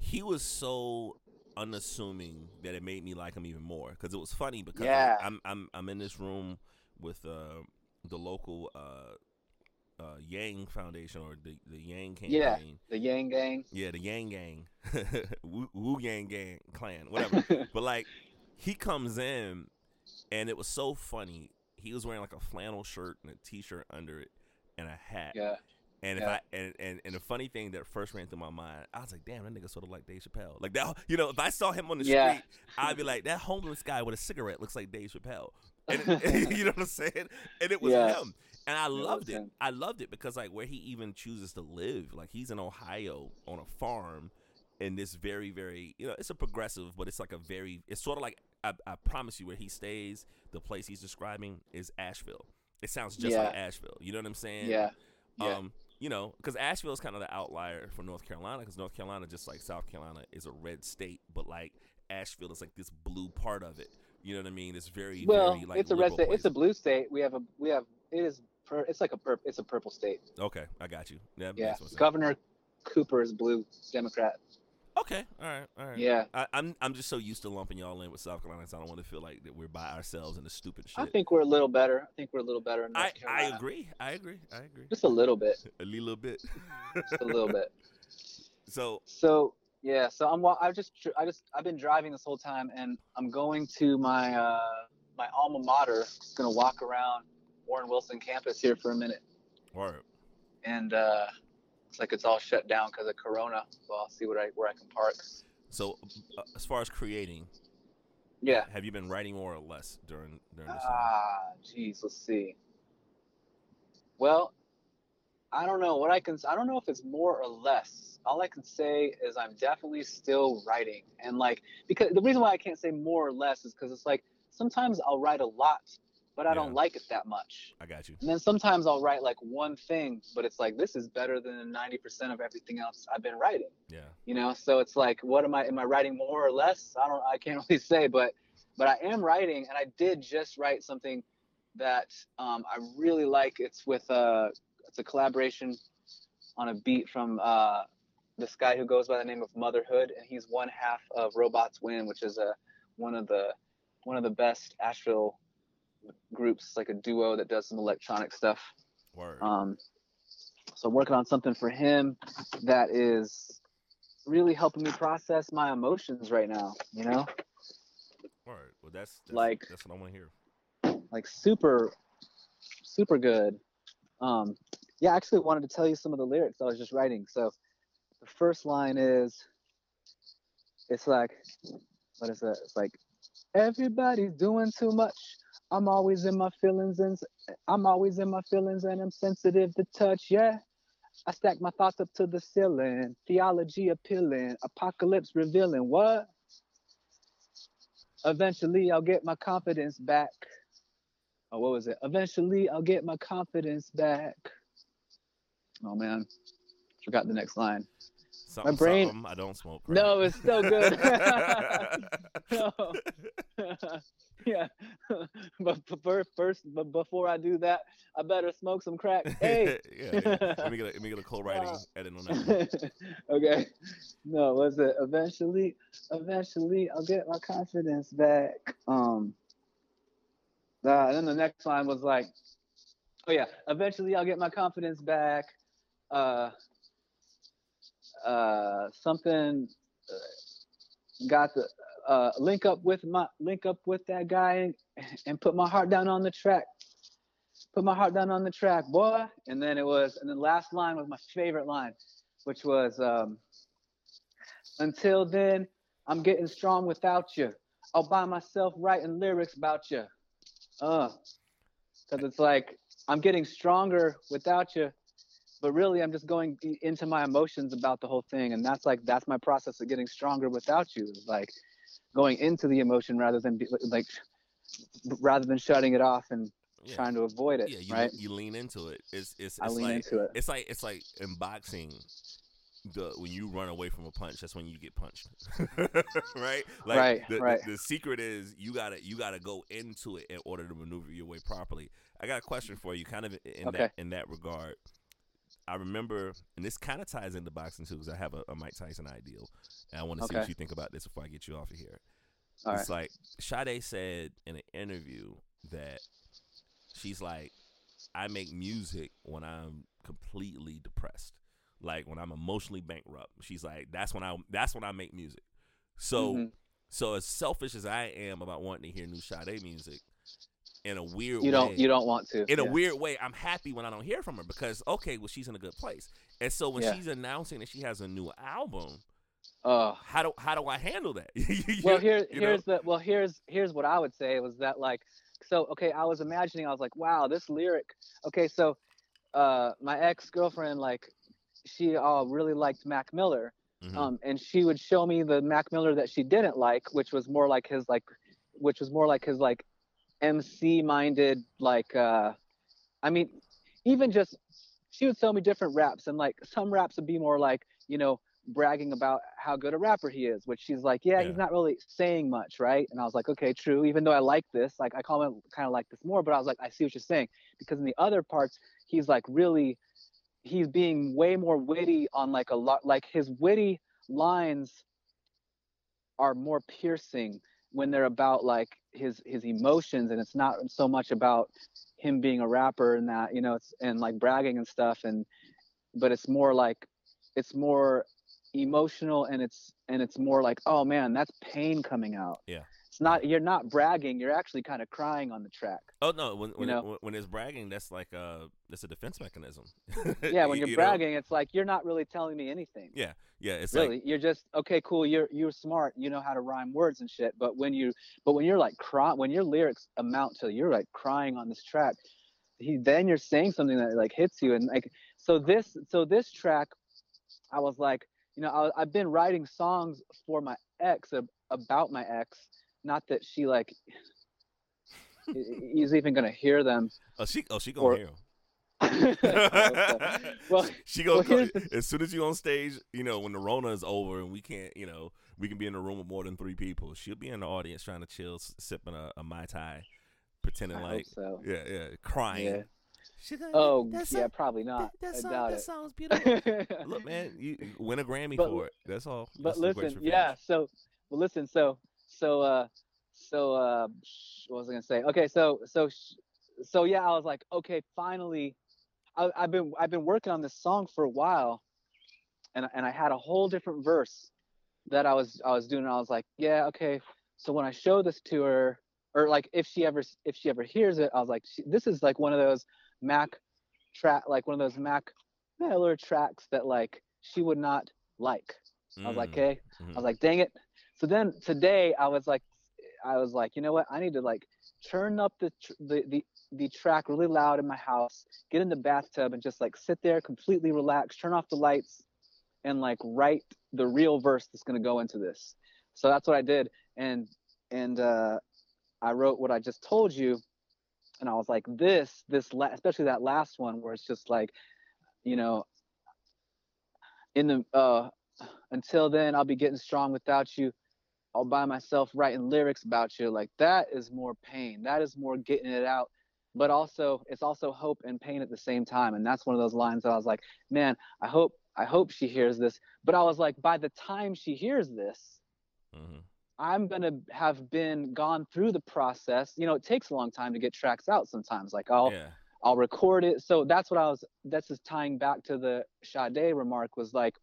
S1: he was so unassuming that it made me like him even more because it was funny because
S3: Yeah.
S1: I'm I'm I'm in this room with uh, the local uh, uh, Yang Foundation or the the Yang campaign.
S3: Yeah. the Yang Gang.
S1: Yeah, the Yang Gang, Wu, Wu Yang Gang clan, whatever. but like, he comes in, and it was so funny. He was wearing like a flannel shirt and a t-shirt under it, and a hat.
S3: yeah.
S1: And if
S3: Yeah.
S1: I and, and and the funny thing that first ran through my mind, I was like, damn, that nigga sort of like Dave Chappelle. Like that, you know, if I saw him on the
S3: Yeah.
S1: street, I'd be like, that homeless guy with a cigarette looks like Dave Chappelle. And you know what I'm saying? And it was
S3: Yeah.
S1: him. And I loved it.
S3: him.
S1: I loved it because like where he even chooses to live, like he's in Ohio on a farm in this very, very you know, it's a progressive, but it's like a very it's sort of like I, I promise you where he stays, the place he's describing is Asheville. It sounds just like Asheville. You know what I'm saying?
S3: Yeah. Yeah.
S1: Um, you know, because Asheville is kind of the outlier for North Carolina, because North Carolina, just like South Carolina, is a red state, but like Asheville is like this blue part of it. You know what I mean? It's very,
S3: well,
S1: very like
S3: it's a red state. It's a blue state. We have a we have it is per, it's like a purp it's a purple state.
S1: Okay, I got you. That
S3: Yeah.
S1: makes.
S3: Governor Cooper is blue, Democrat.
S1: Okay, all right, all right.
S3: Yeah.
S1: I, I'm I'm just so used to lumping y'all in with South Carolina, so I don't want to feel like that we're by ourselves in the stupid shit.
S3: I think we're a little better. I think we're a little better in North
S1: I, I agree. I agree. I agree.
S3: Just a little bit.
S1: A little bit.
S3: Just a little bit.
S1: So
S3: So yeah, so I'm I just I just I've been driving this whole time, and I'm going to my uh, my alma mater. Just gonna walk around Warren Wilson campus here for a minute,
S1: word.
S3: and uh, it's like it's all shut down because of Corona. So I'll see what I where I can park.
S1: So uh, as far as creating,
S3: Yeah.
S1: have you been writing more or less during during this?
S3: Ah, geez, let's see. Well, I don't know what I can. I don't know if it's more or less. All I can say is I'm definitely still writing, and like because the reason why I can't say more or less is because it's like sometimes I'll write a lot, but I don't like it that much.
S1: I got you.
S3: And then sometimes I'll write like one thing, but it's like this is better than 90% of everything else I've been writing
S1: Yeah.
S3: you know so it's like what am i am i writing more or less i don't i can't really say but but i am writing and i did just write something that um, i really like it's with uh it's a collaboration on a beat from uh this guy who goes by the name of motherhood and he's one half of robots win which is a one of the one of the best asheville groups like a duo that does some electronic stuff
S1: Word.
S3: um, so I'm working on something for him that is really helping me process my emotions right now. You know,
S1: Word. Well, that's, that's
S3: like-
S1: that's what I want to hear.
S3: like super, super good. Um, yeah, I actually wanted to tell you some of the lyrics I was just writing. So the first line is, it's like, what is it? It's like, everybody's doing too much. I'm always in my feelings and I'm always in my feelings and I'm sensitive to touch. Yeah. I stack my thoughts up to the ceiling. Theology appealing. Apocalypse revealing. What? Eventually I'll get my confidence back. Oh, what was it? Eventually I'll get my confidence back. Oh man. Forgot the next line.
S1: Something,
S3: brain-
S1: something, I don't smoke. crack.
S3: No, it's still good. no. yeah. but first, first, but before I do that, I better smoke some crack. Hey.
S1: yeah, yeah. Let me get a, let me get a co-writing
S3: Uh,
S1: edit on that.
S3: okay. No, was it eventually? Eventually, I'll get my confidence back. Um. Uh, and then the next line was like, "Oh yeah, eventually I'll get my confidence back." Uh. Uh, something uh, got the uh, link up with my link up with that guy and, and put my heart down on the track. Put my heart down on the track, boy. And then it was, and the last line was my favorite line, which was, um, "Until then, I'm getting strong without you. I'll by myself writing lyrics about you." Uh, because it's like I'm getting stronger without you, but really I'm just going into my emotions about the whole thing, and that's like that's my process of getting stronger without you. Is like going into the emotion rather than be, like rather than shutting it off and
S1: Yeah.
S3: trying to avoid it.
S1: Yeah, you,
S3: right?
S1: you lean into it. It's it's,
S3: I lean
S1: like
S3: into it.
S1: it's like it's like in boxing. The when you run away from a punch, that's when you get punched, right? Like
S3: Right,
S1: the, the-
S3: right.
S1: The, secret is you gotta you gotta go into it in order to maneuver your way properly. I got a question for you, kind of in
S3: Okay.
S1: that in that regard. I remember, and this kind of ties into boxing too, because I have a, a Mike Tyson ideal, and I want to see what you think about this before I get you off of here.
S3: All
S1: it's
S3: right.
S1: like Sade said in an interview that she's like, I make music when I'm completely depressed, like when I'm emotionally bankrupt. She's like, that's when I that's when I make music. So
S3: Mhm.
S1: so as selfish as I am about wanting to hear new Sade music, in a weird
S3: You
S1: way,
S3: don't you don't want to.
S1: in a weird way, I'm happy when I don't hear from her because okay, well she's in a good place. And so when
S3: Yeah.
S1: she's announcing that she has a new album,
S3: Oh.
S1: how do how do I handle that?
S3: Well here
S1: you know?
S3: here's the well here's here's what i would say was that like so okay i was imagining i was like wow this lyric okay so uh my ex-girlfriend like she uh really liked mac miller
S1: Mhm.
S3: um and she would show me the mac miller that she didn't like which was more like his like which was more like his like mc minded like uh i mean even just she would show me different raps and like some raps would be more like you know bragging about how good a rapper he is which she's like yeah,
S1: Yeah.
S3: he's not really saying much right and i was like okay true even though i like this like i call him kind of like this more but i was like i see what you're saying because in the other parts he's like really he's being way more witty on like a lot like his witty lines are more piercing when they're about like his his emotions and it's not so much about him being a rapper and that you know it's and like bragging and stuff and but it's more like it's more emotional and it's and it's more like oh man that's pain coming out
S1: Yeah.
S3: Not you're not bragging you're actually kind of crying on the track
S1: Oh no! When when,
S3: know?
S1: when- it's bragging, that's like uh that's a defense mechanism.
S3: yeah when
S1: You-
S3: you're
S1: you know?
S3: bragging it's like you're not really telling me anything
S1: Yeah, yeah. It's
S3: really
S1: like
S3: you're just okay cool you're you're smart you know how to rhyme words and shit but when you but when you're like cry when your lyrics amount to you're like crying on this track he then you're saying something that like hits you and like so this so this track i was like you know I, i've been writing songs for my ex ab- about my ex not that she like is even gonna hear them
S1: oh she oh she gonna
S3: or-
S1: hear 'em.
S3: well
S1: she gonna
S3: well,
S1: come-
S3: here's the-
S1: as soon as you on stage. You know when the Rona is over and we can't. You know we can be in a room with more than three people. She'll be in the audience trying to chill, sipping a, a mai tai, pretending
S3: I
S1: like
S3: so
S1: yeah yeah crying.
S3: yeah
S1: like,
S3: oh
S1: "That
S3: yeah probably not
S1: That, that that
S3: it
S1: song's beautiful. Look, man, you you win a Grammy
S3: But-
S1: for it. That's all.
S3: but
S1: That's
S3: listen, yeah. So, well, listen. So, so, uh, so, uh, what was I gonna say? Okay, so, so, so, yeah. I was like, okay, finally, I, I've been, I've been working on this song for a while, and and I had a whole different verse that I was, I was doing. And I was like, yeah, okay. So when I show this to her, or like if she ever, if she ever hears it, I was like, this is like one of those Mac track, like one of those Mac Miller tracks that like she would not like. I was like,
S1: Mm,
S3: okay.
S1: mhm.
S3: I was like, dang it. So then today I was like, I was like, you know what? I need to like turn up the tr- the the the track really loud in my house, get in the bathtub and just like sit there completely relaxed, turn off the lights, and like write the real verse that's gonna go into this. So that's what I did, and and uh, I wrote what I just told you, and I was like, this this la- especially that last one where it's just like, you know, in the uh until then i'll be getting strong without you all by myself writing lyrics about you like that is more pain that is more getting it out but also it's also hope and pain at the same time and that's one of those lines that i was like man i hope i hope she hears this but i was like by the time she hears this
S1: Mhm.
S3: i'm going to have been gone through the process you know it takes a long time to get tracks out sometimes like i'll
S1: Yeah.
S3: I'll record it. So that's what I was. That's just tying back to the Sade remark was like,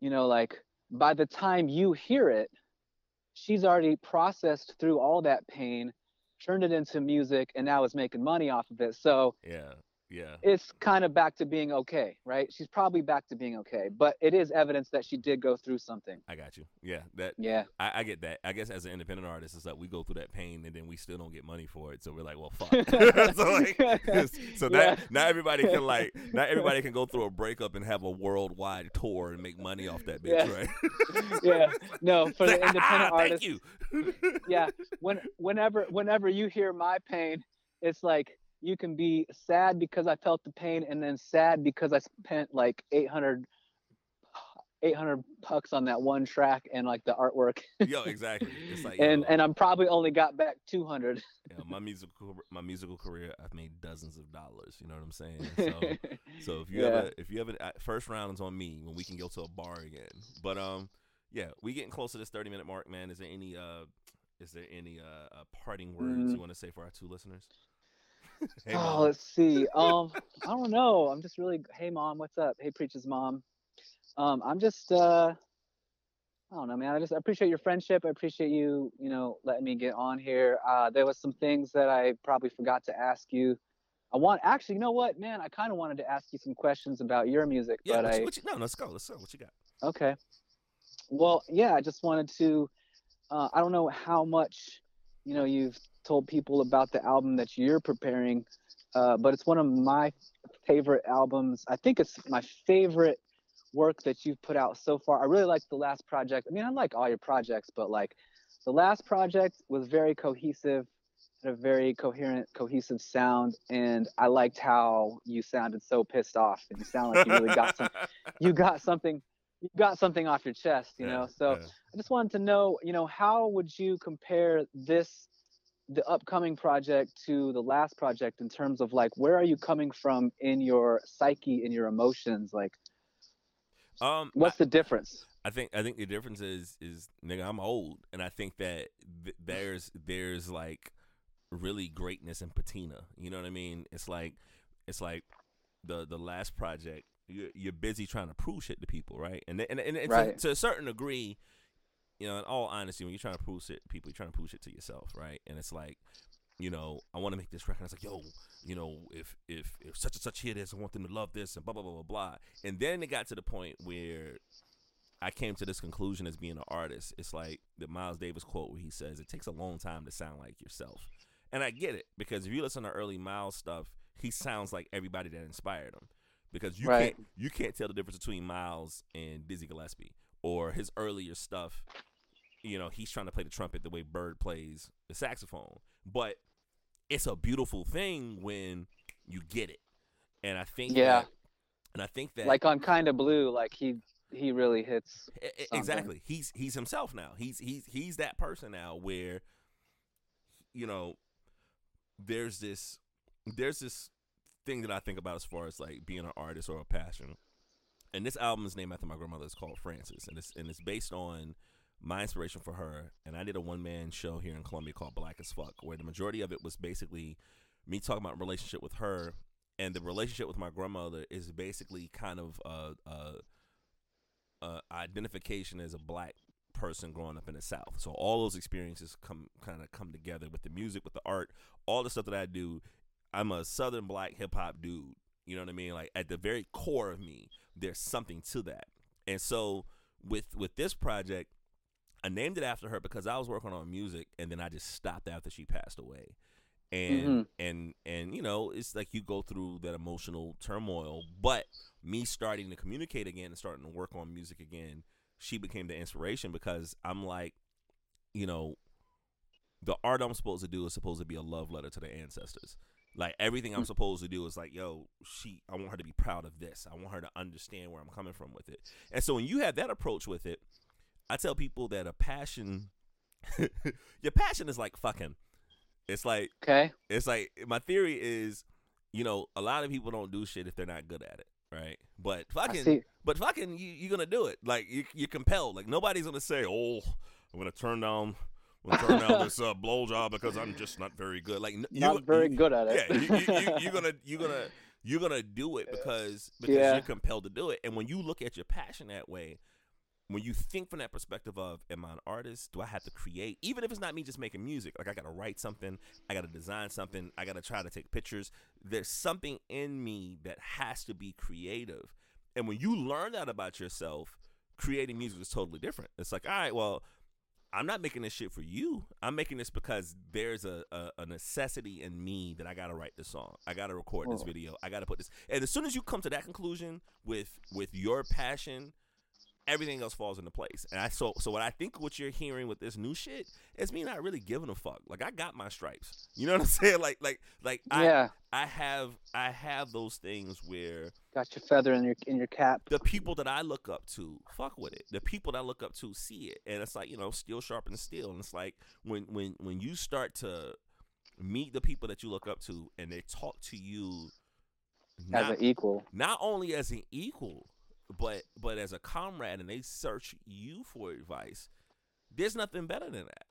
S3: you know, like by the time you hear it, she's already processed through all that pain, turned it into music, and now is making money off of it. So
S1: Yeah. Yeah.
S3: it's kind of back to being okay, right? She's probably back to being okay, but it is evidence that she did go through something.
S1: I got you. Yeah. That
S3: Yeah.
S1: I, I get that. I guess as an independent artist, it's like we go through that pain and then we still don't get money for it. So we're like, well, fuck. so like, so
S3: Yeah.
S1: not everybody can like, not everybody can go through a breakup and have a worldwide tour and make money off that bitch,
S3: Yeah.
S1: right?
S3: yeah. No, for the independent
S1: "Ah,
S3: artist.
S1: Thank you.
S3: yeah when whenever whenever you hear my pain it's like you can be sad because i felt the pain and then sad because i spent like 800 800 bucks on that one track and like the artwork
S1: Yo, exactly. It's like,
S3: and
S1: yo,
S3: and i'm probably only got back 200
S1: you know, my musical my musical career, I've made dozens of dollars. You know what I'm saying? So, so if you
S3: Yeah.
S1: ever if you ever uh, first round is on me when we can go to a bar again. But um, yeah, we getting close to this 30 minute mark, man. Is there any uh, is there any uh, uh parting words you
S3: Mm.
S1: want to say for our two listeners? hey,
S3: oh
S1: Mom.
S3: let's see um i don't know i'm just really hey mom what's up hey preacher's mom um i'm just uh I don't know, man. I just appreciate your friendship. I appreciate you, you know, letting me get on here. Uh, there was some things that I probably forgot to ask you. I want actually, you know what, man? I kind of wanted to ask you some questions about your music,
S1: yeah,
S3: but
S1: what
S3: I
S1: you, what you, no, let's go. Let's go. What you got?
S3: okay. Well, yeah, I just wanted to. Uh, I don't know how much, you know, you've told people about the album that you're preparing, uh, but it's one of my favorite albums. I think it's my favorite work that you've put out so far. I really like the last project. I mean, I like all your projects, but like the last project was very cohesive, had a very coherent, cohesive sound, and I liked how you sounded so pissed off, and you sound like you really got some, you got something, you got something off your chest, you
S1: Yeah,
S3: know. So
S1: yeah.
S3: I just wanted to know, you know, how would you compare this, the upcoming project to the last project in terms of like where are you coming from in your psyche, in your emotions, like
S1: um,
S3: what's the difference?
S1: I think I think the difference is is nigga I'm old and I think that th- there's there's like really greatness in patina. You know what I mean? It's like it's like the the last project you're, you're busy trying to prove shit to people, right? And and and, and
S3: Right.
S1: to, to a certain degree, you know, in all honesty, when you're trying to prove shit to people, you're trying to prove shit to yourself, right? And it's like you know, I want to make this record. It's like, yo, you know, if if if such and such hear this, I want them to love this, and blah blah blah blah blah. And then it got to the point where I came to this conclusion as being an artist. It's like the Miles Davis quote where he says, "It takes a long time to sound like yourself," and I get it because if you listen to early Miles stuff, he sounds like everybody that inspired him. Because you
S3: Right.
S1: can't you can't tell the difference between Miles and Dizzy Gillespie or his earlier stuff. You know, he's trying to play the trumpet the way Bird plays the saxophone, but it's a beautiful thing when you get it. And I think
S3: Yeah.
S1: that, and I think that
S3: Like on Kinda Blue, like he he really hits. Something.
S1: exactly. He's he's himself now. He's he's he's that person now where you know there's this there's this thing that I think about as far as like being an artist or a passion. And this album is named after my grandmother. It's called Francis, and it's and it's based on my inspiration for her. And I did a one man show here in Columbia called Black as Fuck, where the majority of it was basically me talking about relationship with her, and the relationship with my grandmother is basically kind of uh uh uh, identification as a black person growing up in the South. So all those experiences come kind of come together with the music, with the art, all the stuff that I do. I'm a Southern black hip hop dude. You know what I mean? Like at the very core of me, there's something to that. And so with with this project, I named it after her because I was working on music, and then I just stopped after she passed away. And
S3: Mhm.
S1: and and you know, it's like you go through that emotional turmoil, but me starting to communicate again and starting to work on music again, she became the inspiration because I'm like, you know, the art I'm supposed to do is supposed to be a love letter to the ancestors. Like everything I'm supposed to do is like, yo, she I want her to be proud of this. I want her to understand where I'm coming from with it. And so when you have that approach with it, I tell people that a passion your passion is like fucking. It's like
S3: Okay.
S1: it's like my theory is, you know, a lot of people don't do shit if they're not good at it, right? But fucking, but fucking, you you're gonna do it. Like you, you're compelled. Like nobody's gonna say, "Oh, I'm gonna turn down, I'm gonna turn down this uh, blowjob because I'm just not very good." Like n- you,
S3: Not very
S1: you-
S3: good at it.
S1: Yeah, you, you, you, you're gonna you're gonna you're gonna do it because because
S3: Yeah.
S1: you're compelled to do it. And when you look at your passion that way, when you think from that perspective of am I an artist? Do I have to create? Even if it's not me just making music, like I gotta write something, I gotta design something, I gotta try to take pictures. There's something in me that has to be creative. And when you learn that about yourself, creating music is totally different. It's like, all right, well, I'm not making this shit for you. I'm making this because there's a, a, a necessity in me that I gotta write this song. I gotta record this video. I gotta put this. And as soon as you come to that conclusion with with your passion, everything else falls into place. And I so so what I think what you're hearing with this new shit is me not really giving a fuck. Like I got my stripes. You know what I'm saying? Like like like I
S3: yeah,
S1: I have I have those things where
S3: got your feather in your in your cap.
S1: the people that I look up to fuck with it. The people that I look up to see it, and it's like you know, steel sharpens steel. And it's like when when when you start to meet the people that you look up to, and they talk to you
S3: as an equal.
S1: not only as an equal, but but as a comrade, and they search you for advice. There's nothing better than that.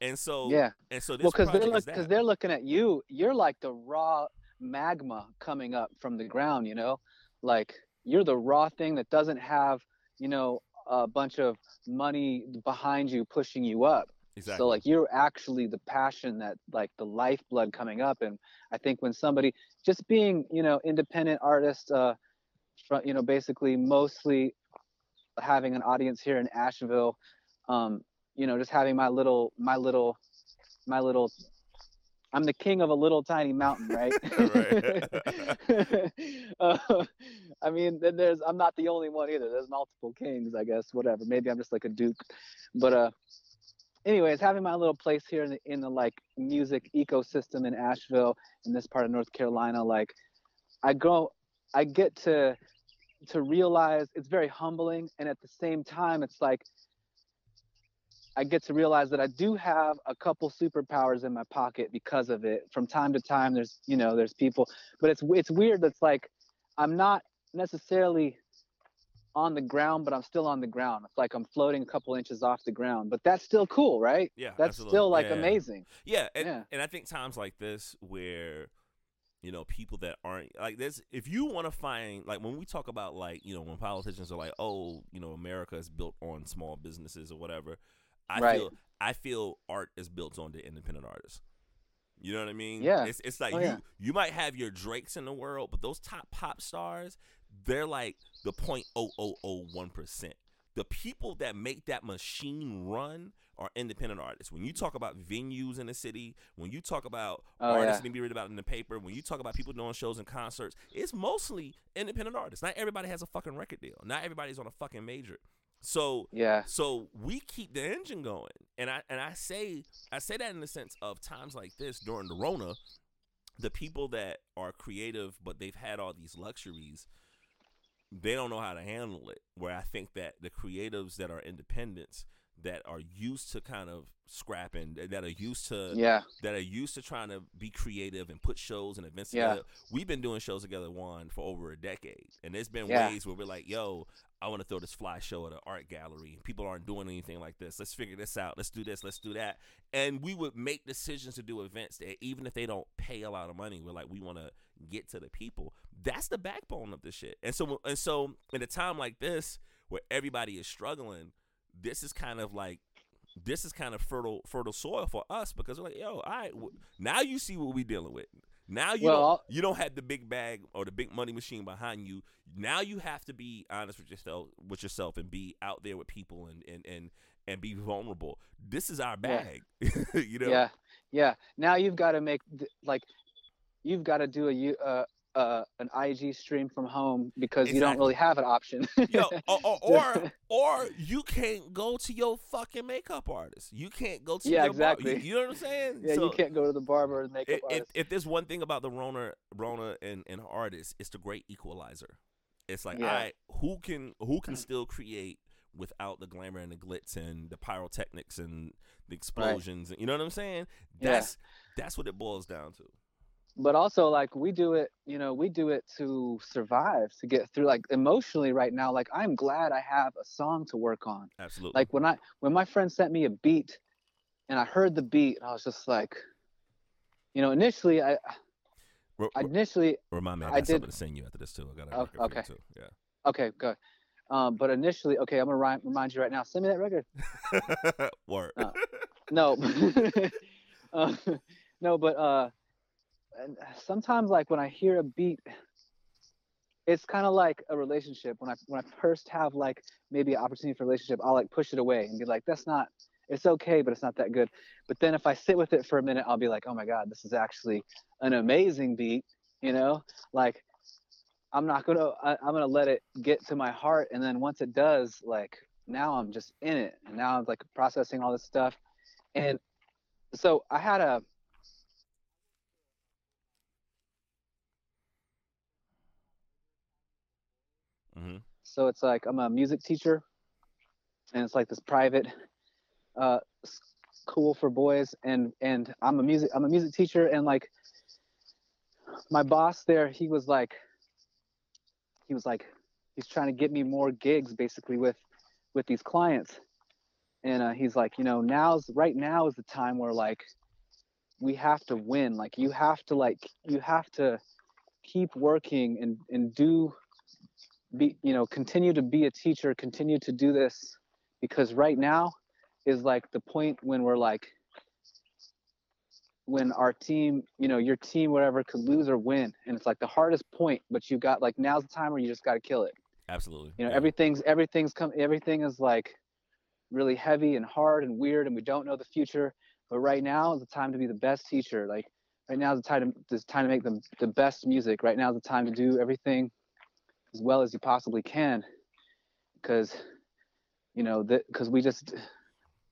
S1: And so
S3: Yeah.
S1: and so this
S3: Well, because they're look, because they're looking at you. You're like the raw magma coming up from the ground. You know, like you're the raw thing that doesn't have you know a bunch of money behind you pushing you up.
S1: exactly.
S3: So like you're actually the passion that like the lifeblood coming up. And I think when somebody just being you know independent artist, uh, fro- you know basically mostly having an audience here in Asheville, um, you know just having my little my little my little I'm the king of a little tiny mountain, right? uh, I mean, then there's I'm not the only one either. There's multiple kings, I guess. Whatever. Maybe I'm just like a duke, but uh, anyways, having my little place here in the in the like music ecosystem in Asheville, in this part of North Carolina, like I go, I get to to realize it's very humbling, and at the same time, it's like I get to realize that I do have a couple superpowers in my pocket because of it. From time to time, there's you know there's people, but it's it's weird. That's like I'm not necessarily on the ground, but I'm still on the ground. It's like I'm floating a couple inches off the ground, but that's still cool, right?
S1: yeah,
S3: That's
S1: absolutely.
S3: still like
S1: Yeah.
S3: amazing.
S1: Yeah, and,
S3: Yeah.
S1: and I think times like this where you know people that aren't like this if you want to find like when we talk about like you know when politicians are like oh you know america is built on small businesses or whatever i
S3: right.
S1: feel i feel art is built on the independent artists you know what i mean
S3: yeah
S1: it's, it's like
S3: oh,
S1: you
S3: yeah.
S1: you might have your drakes in the world but those top pop stars they're like the 0.0001% the people that make that machine run are independent artists. When you talk about venues in the city, when you talk about
S3: Oh,
S1: artists
S3: yeah.
S1: that be read about in the paper, when you talk about people doing shows and concerts, it's mostly independent artists. Not everybody has a fucking record deal. Not everybody's on a fucking major. So
S3: Yeah.
S1: so we keep the engine going. And I and I say I say that in the sense of times like this during the Rona, the people that are creative but they've had all these luxuries, they don't know how to handle it. Where I think that the creatives that are independents that are used to kind of scrapping, that are used to
S3: Yeah.
S1: that are used to trying to be creative and put shows and events
S3: Yeah.
S1: together. We've been doing shows together, one for over a decade, and there's been
S3: Yeah.
S1: ways where we're like, "Yo, I want to throw this fly show at an art gallery. People aren't doing anything like this. Let's figure this out. Let's do this. Let's do that." And we would make decisions to do events that, even if they don't pay a lot of money, we're like, we want to get to the people. That's the backbone of this shit. And so, and so, in a time like this, where everybody is struggling, this is kind of like this is kind of fertile fertile soil for us because we're like, yo, all right, w- now you see what we're dealing with. Now you
S3: Well,
S1: don't, you don't have the big bag or the big money machine behind you. Now you have to be honest with yourself with yourself and be out there with people and and and, and be vulnerable. This is our bag. you know?
S3: Yeah, yeah. Now you've got to make th- like, you've got to do a uh, uh an IG stream from home because you don't really have an option.
S1: Yo, or, or, or or you can't go to your fucking makeup artist. You can't go to
S3: Yeah,
S1: your bar-
S3: exactly.
S1: you, you know what I'm saying?
S3: yeah,
S1: So-
S3: you can't go to the barber and make
S1: if, if,
S3: artist.
S1: if there's one thing about the Rona, Rona and, and artists, it's the great equalizer. It's like,
S3: Yeah.
S1: all right, who can who can still create without the glamour and the glitz and the pyrotechnics and the explosions? You know what I'm saying?
S3: Yeah.
S1: That's that's what it boils down to.
S3: But also like we do it you know we do it to survive to get through like emotionally right now like i'm glad i have a song to work on
S1: Absolutely.
S3: like when i when my friend sent me a beat and i heard the beat i was just like you know initially i
S1: R-
S3: I initially
S1: remind me, I
S3: I
S1: got
S3: did-
S1: something to send you after this too. I got a
S3: Oh,
S1: record for you
S3: okay.
S1: too. Yeah.
S3: okay good Um, but initially, okay, I'm gonna ri- remind you right now. Send me that record.
S1: Word.
S3: Uh, No, uh, no, but uh, and sometimes like when I hear a beat, it's kind of like a relationship. When I when I first have like maybe an opportunity for relationship, I'll like push it away and be like, that's not. It's okay, but it's not that good. But then if I sit with it for a minute, I'll be like, oh my god, this is actually an amazing beat. You know, like I'm not gonna I, I'm gonna let it get to my heart, and then once it does, like now I'm just in it, and now I'm like processing all this stuff, and so I had a
S1: hmm
S3: so it's like I'm a music teacher, and it's like this private uh, school for boys, and and I'm a music I'm a music teacher, and like my boss there, he was like he was like he's trying to get me more gigs basically with with these clients, and uh, he's like you know now's right now is the time where like we have to win, like you have to like you have to keep working and and do be you know continue to be a teacher continue to do this because right now is like the point when we're like when our team you know your team whatever could lose or win. And it's like the hardest point but you got like now's the time where you just got to kill it.
S1: Absolutely.
S3: you know
S1: Yeah.
S3: everything's everything's come everything is like really heavy and hard and weird and we don't know the future. But right now is the time to be the best teacher. Like right now is the time to time to make the, the best music. Right now is the time to do everything as well as you possibly can because you know because we just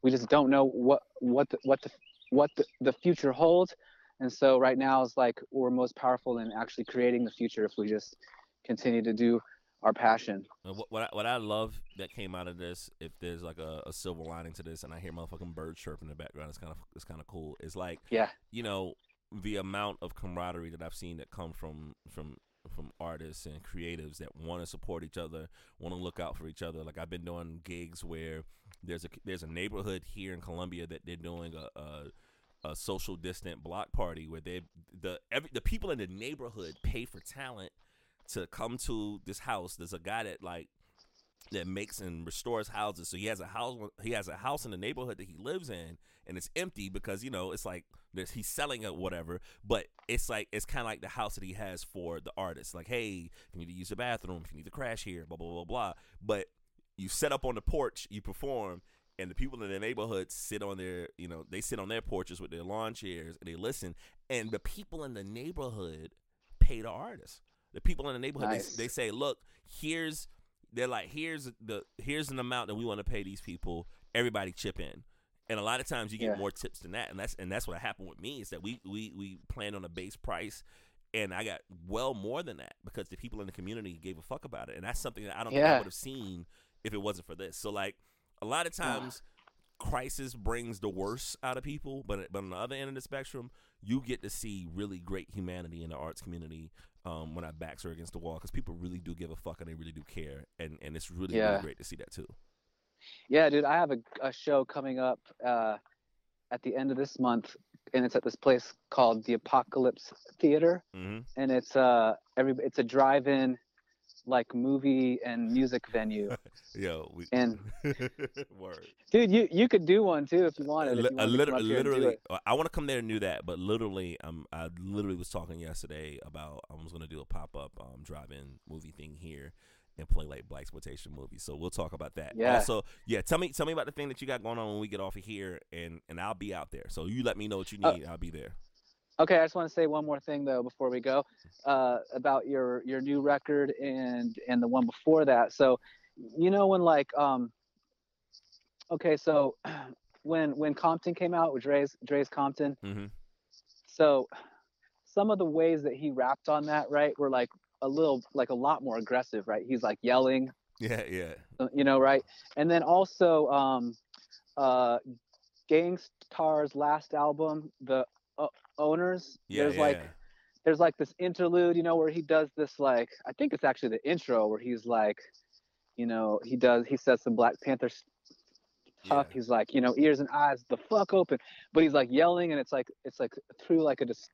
S3: we just don't know what what the, what the what the, the future holds. And so right now is like we're most powerful in actually creating the future if we just continue to do our passion.
S1: What what I, what I love that came out of this, if there's like a, a silver lining to this, and I hear motherfucking birds chirping in the background, it's kind of it's kind of cool. It's like
S3: yeah.
S1: you know the amount of camaraderie that I've seen that come from from from artists and creatives that want to support each other, want to look out for each other. Like I've been doing gigs where there's a there's a neighborhood here in Columbia that they're doing a. a a social distant block party where they the every the people in the neighborhood pay for talent to come to this house. There's a guy that like that makes and restores houses. So he has a house. He has a house in the neighborhood that he lives in, and it's empty because you know it's like there's, he's selling it, whatever. But it's like it's kind of like the house that he has for the artist. Like, hey, if you need to use the bathroom, if you need to crash here, blah blah blah blah. But you set up on the porch, you perform, and the people in the neighborhood sit on their, you know, they sit on their porches with their lawn chairs and they listen. And the people in the neighborhood pay the artist. The people in the neighborhood,
S3: Nice.
S1: they, they say, look, here's they're like here's the here's an amount that we want to pay these people everybody chip in and a lot of times you get
S3: Yeah.
S1: more tips than that. And that's and that's what happened with me is that we we we planned on a base price and i got well more than that because the people in the community gave a fuck about it. And that's something that i don't think i would have seen if it wasn't for this. So like a lot of times crisis brings the worst out of people but but on the other end of the spectrum you get to see really great humanity in the arts community um, when our backs are against the wall because people really do give a fuck and they really do care. And and it's really
S3: Yeah.
S1: really great to see that too
S3: Yeah, dude, I have a, a show coming up uh, at the end of this month, and it's at this place called the Apocalypse Theater,
S1: mm-hmm.
S3: and it's uh every it's a drive-in like movie and music venue.
S1: yo we
S3: And-
S1: word
S3: Dude, you you could do one too if you wanted. If you
S1: a
S3: wanted to
S1: lit-
S3: come up here and do
S1: literally, uh, I want to come there and do that, but literally, um, I literally was talking yesterday about I was gonna do a pop up um drive-in movie thing here and play like black exploitation movies. So we'll talk about that.
S3: Yeah.
S1: Also, yeah, tell me tell me about the thing that you got going on when we get off of here, and and I'll be out there. So you let me know what you
S3: Uh,
S1: need. I'll be there.
S3: Okay, I just want to say one more thing though before we go uh, about your your new record and and the one before that. So, you know when like um, okay, so when when Compton came out with Dre's Dre's Compton,
S1: Mm-hmm.
S3: so some of the ways that he rapped on that right were like a little like a lot more aggressive, right? He's like yelling,
S1: Yeah, yeah,
S3: you know, right? And then also um, uh, Gang Starr's last album, the uh, Ownerz.
S1: yeah,
S3: there's
S1: yeah.
S3: like there's like this interlude, you know, where he does this like I think it's actually the intro where he's like, you know, he does he says some Black Panther.
S1: Yeah.
S3: He's like, you know, ears and eyes the fuck open, but he's like yelling and it's like it's like through like a dis-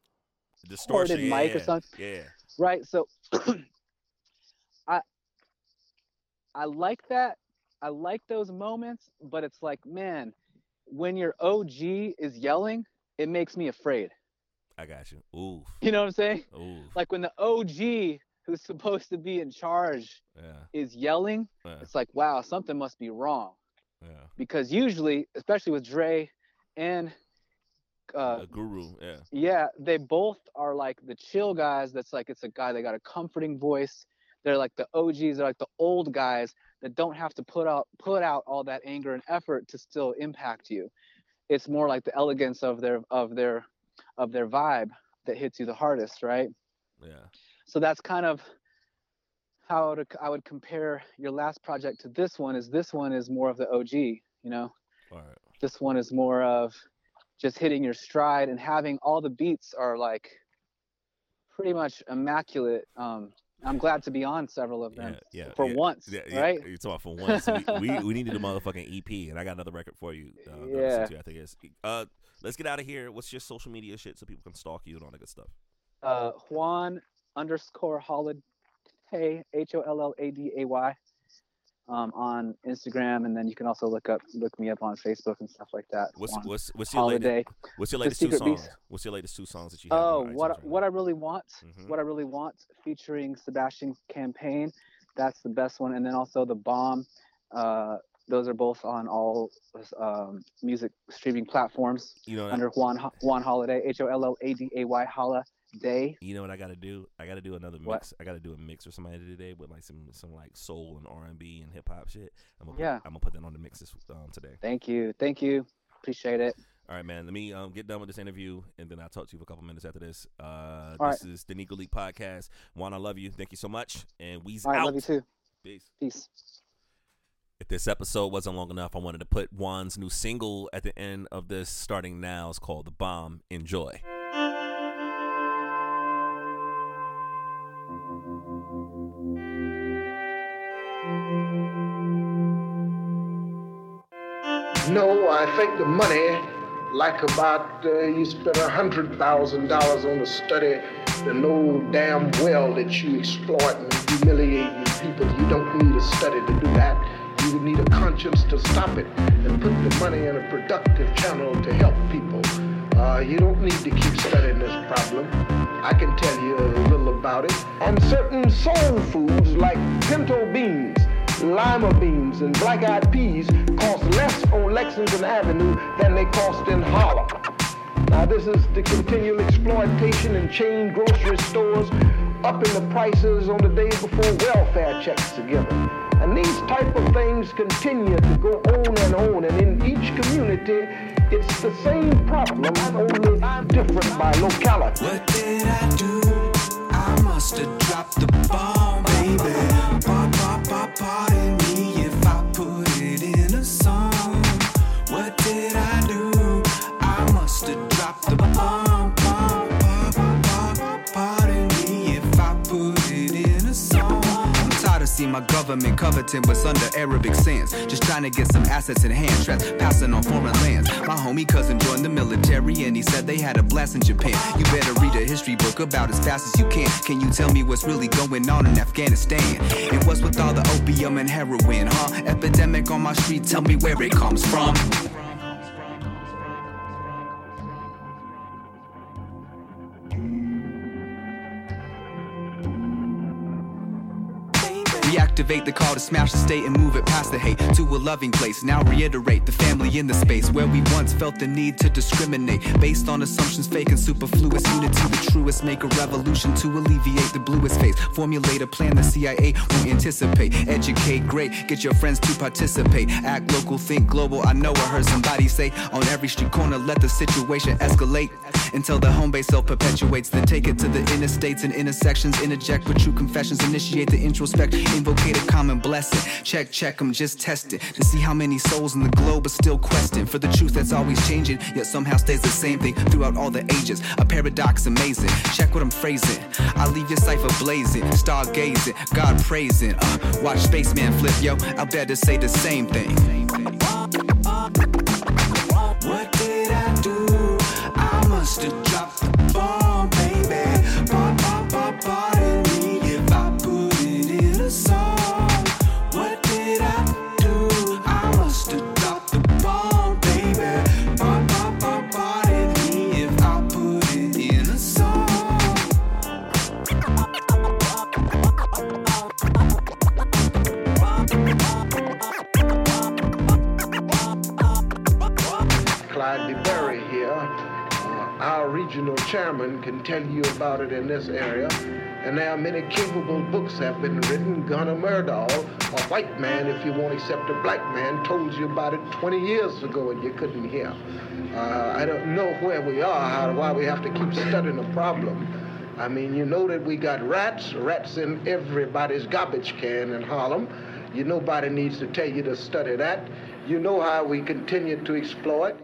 S1: distortion, yeah,
S3: mic or something.
S1: Yeah,
S3: right. So I I like that. I like those moments, but it's like, man, when your OG is yelling, it makes me afraid.
S1: I got you. Oof.
S3: You know what I'm saying?
S1: Oof.
S3: Like when the OG who's supposed to be in charge
S1: yeah.
S3: is yelling,
S1: Yeah.
S3: it's like, wow, something must be wrong.
S1: Yeah.
S3: Because usually, especially with Dre and uh,
S1: a guru. Yeah.
S3: yeah, they both are like the chill guys. That's like it's a guy that got a comforting voice. They're like the OGs. They're like the old guys that don't have to put out put out all that anger and effort to still impact you. It's more like the elegance of their of their of their vibe that hits you the hardest, right?
S1: Yeah.
S3: So that's kind of how to, I would compare your last project to this one. Is this one is more of the OG, you know?
S1: All right.
S3: This one is more of just hitting your stride and having all the beats are like pretty much immaculate. Um, I'm glad to be on several of them
S1: Yeah. Yeah.
S3: for
S1: yeah.
S3: once,
S1: Yeah,
S3: right?
S1: You're talking for once. we, we we needed a motherfucking EP, and I got another record for you. Uh,
S3: Yeah.
S1: I think it's. Uh, let's get out of here. What's your social media shit so people can stalk you and all that good stuff?
S3: Uh, Juan underscore Holladay, H O L L A D A Y, um, on Instagram, and then you can also look up look me up on Facebook and stuff like that.
S1: What's what's what's your latest what's your latest two songs?
S3: Beast.
S1: What's your latest two songs that you have?
S3: Oh, what
S1: right
S3: what I really want,
S1: Mhm.
S3: what I really want, featuring Sebastian Campaign. That's the best one, and then also the Bomb. Uh, those are both on all um, music streaming platforms?
S1: You know,
S3: under Juan Juan Holladay, H O L L A D A Y Holla Day.
S1: You know what I gotta do? I gotta do another
S3: What?
S1: mix. I gotta do a mix or somebody today with like some some like soul and R and B and hip hop shit. I'm gonna
S3: Yeah.
S1: put, I'm gonna put that on the mix this um, today.
S3: Thank you, thank you, appreciate it.
S1: All right, man. Let me um, get done with this interview, and then I'll talk to you for a couple minutes after this. Uh,
S3: All
S1: this is the Negro League podcast. Juan, I love you. Thank you so much, and we's
S3: All right,
S1: out.
S3: love you too.
S1: Peace.
S3: Peace.
S1: If this episode wasn't long enough, I wanted to put Juan's new single at the end of this. Starting now, it's called "The Bomb." Enjoy.
S4: No, I think the money, like about uh, you thousand dollars on a study to know damn well that you exploit and humiliate people. You don't need a study to do that. You need a conscience to stop it and put the money in a productive channel to help people. Uh, you don't need to keep studying this problem. I can tell you a little about it. And certain soul foods like pinto beans lima beans and black-eyed peas cost less on Lexington Avenue than they cost in Harlem. Now this is the continual exploitation in chain grocery stores, upping the prices on the day before welfare checks are given. And these type of things continue to go on and on, and in each community, it's the same problem, only different by locality.
S5: What did I do? I must have dropped the bomb, baby. Pop, my government coveting what's under Arabic sands. Just trying to get some assets in hand, traps passing on foreign lands. My homie cousin joined the military and he said they had a blast in Japan. You better read a history book about as fast as you can. Can you tell me what's really going on in Afghanistan? And what's with all the opium and heroin, huh? Epidemic on my street, tell me where it comes from. Reactivate the call to smash the state and move it past the hate to a loving place. Now reiterate the family in the space where we once felt the need to discriminate based on assumptions, fake and superfluous. Unity, the truest. Make a revolution to alleviate the bluest face. Formulate a plan the CIA won't anticipate. Educate, great. Get your friends to participate. Act local, think global. I know I heard somebody say on every street corner, let the situation escalate until the home base self perpetuates. Then take it to the interstates and intersections. Interject with true confessions. Initiate the introspect. Invocate a common blessing. Check, check 'em, just test it to see how many souls in the globe are still questing for the truth that's always changing, yet somehow stays the same thing throughout all the ages. A paradox amazing. Check what I'm phrasing. I leave your cipher blazing, stargazing, God praising. Uh, watch spaceman flip, yo. I better say the same thing. What did I do? I must have dropped
S4: fireman can tell you about it in this area. And are many capable books have been written. Gunnar Myrdal, a white man, if you won't accept a black man, told you about it 20 years ago and you couldn't hear. Uh, I don't know where we are, how, why we have to keep studying the problem. I mean, you know that we got rats, rats in everybody's garbage can in Harlem. You nobody needs to tell you to study that. You know how we continue to exploit.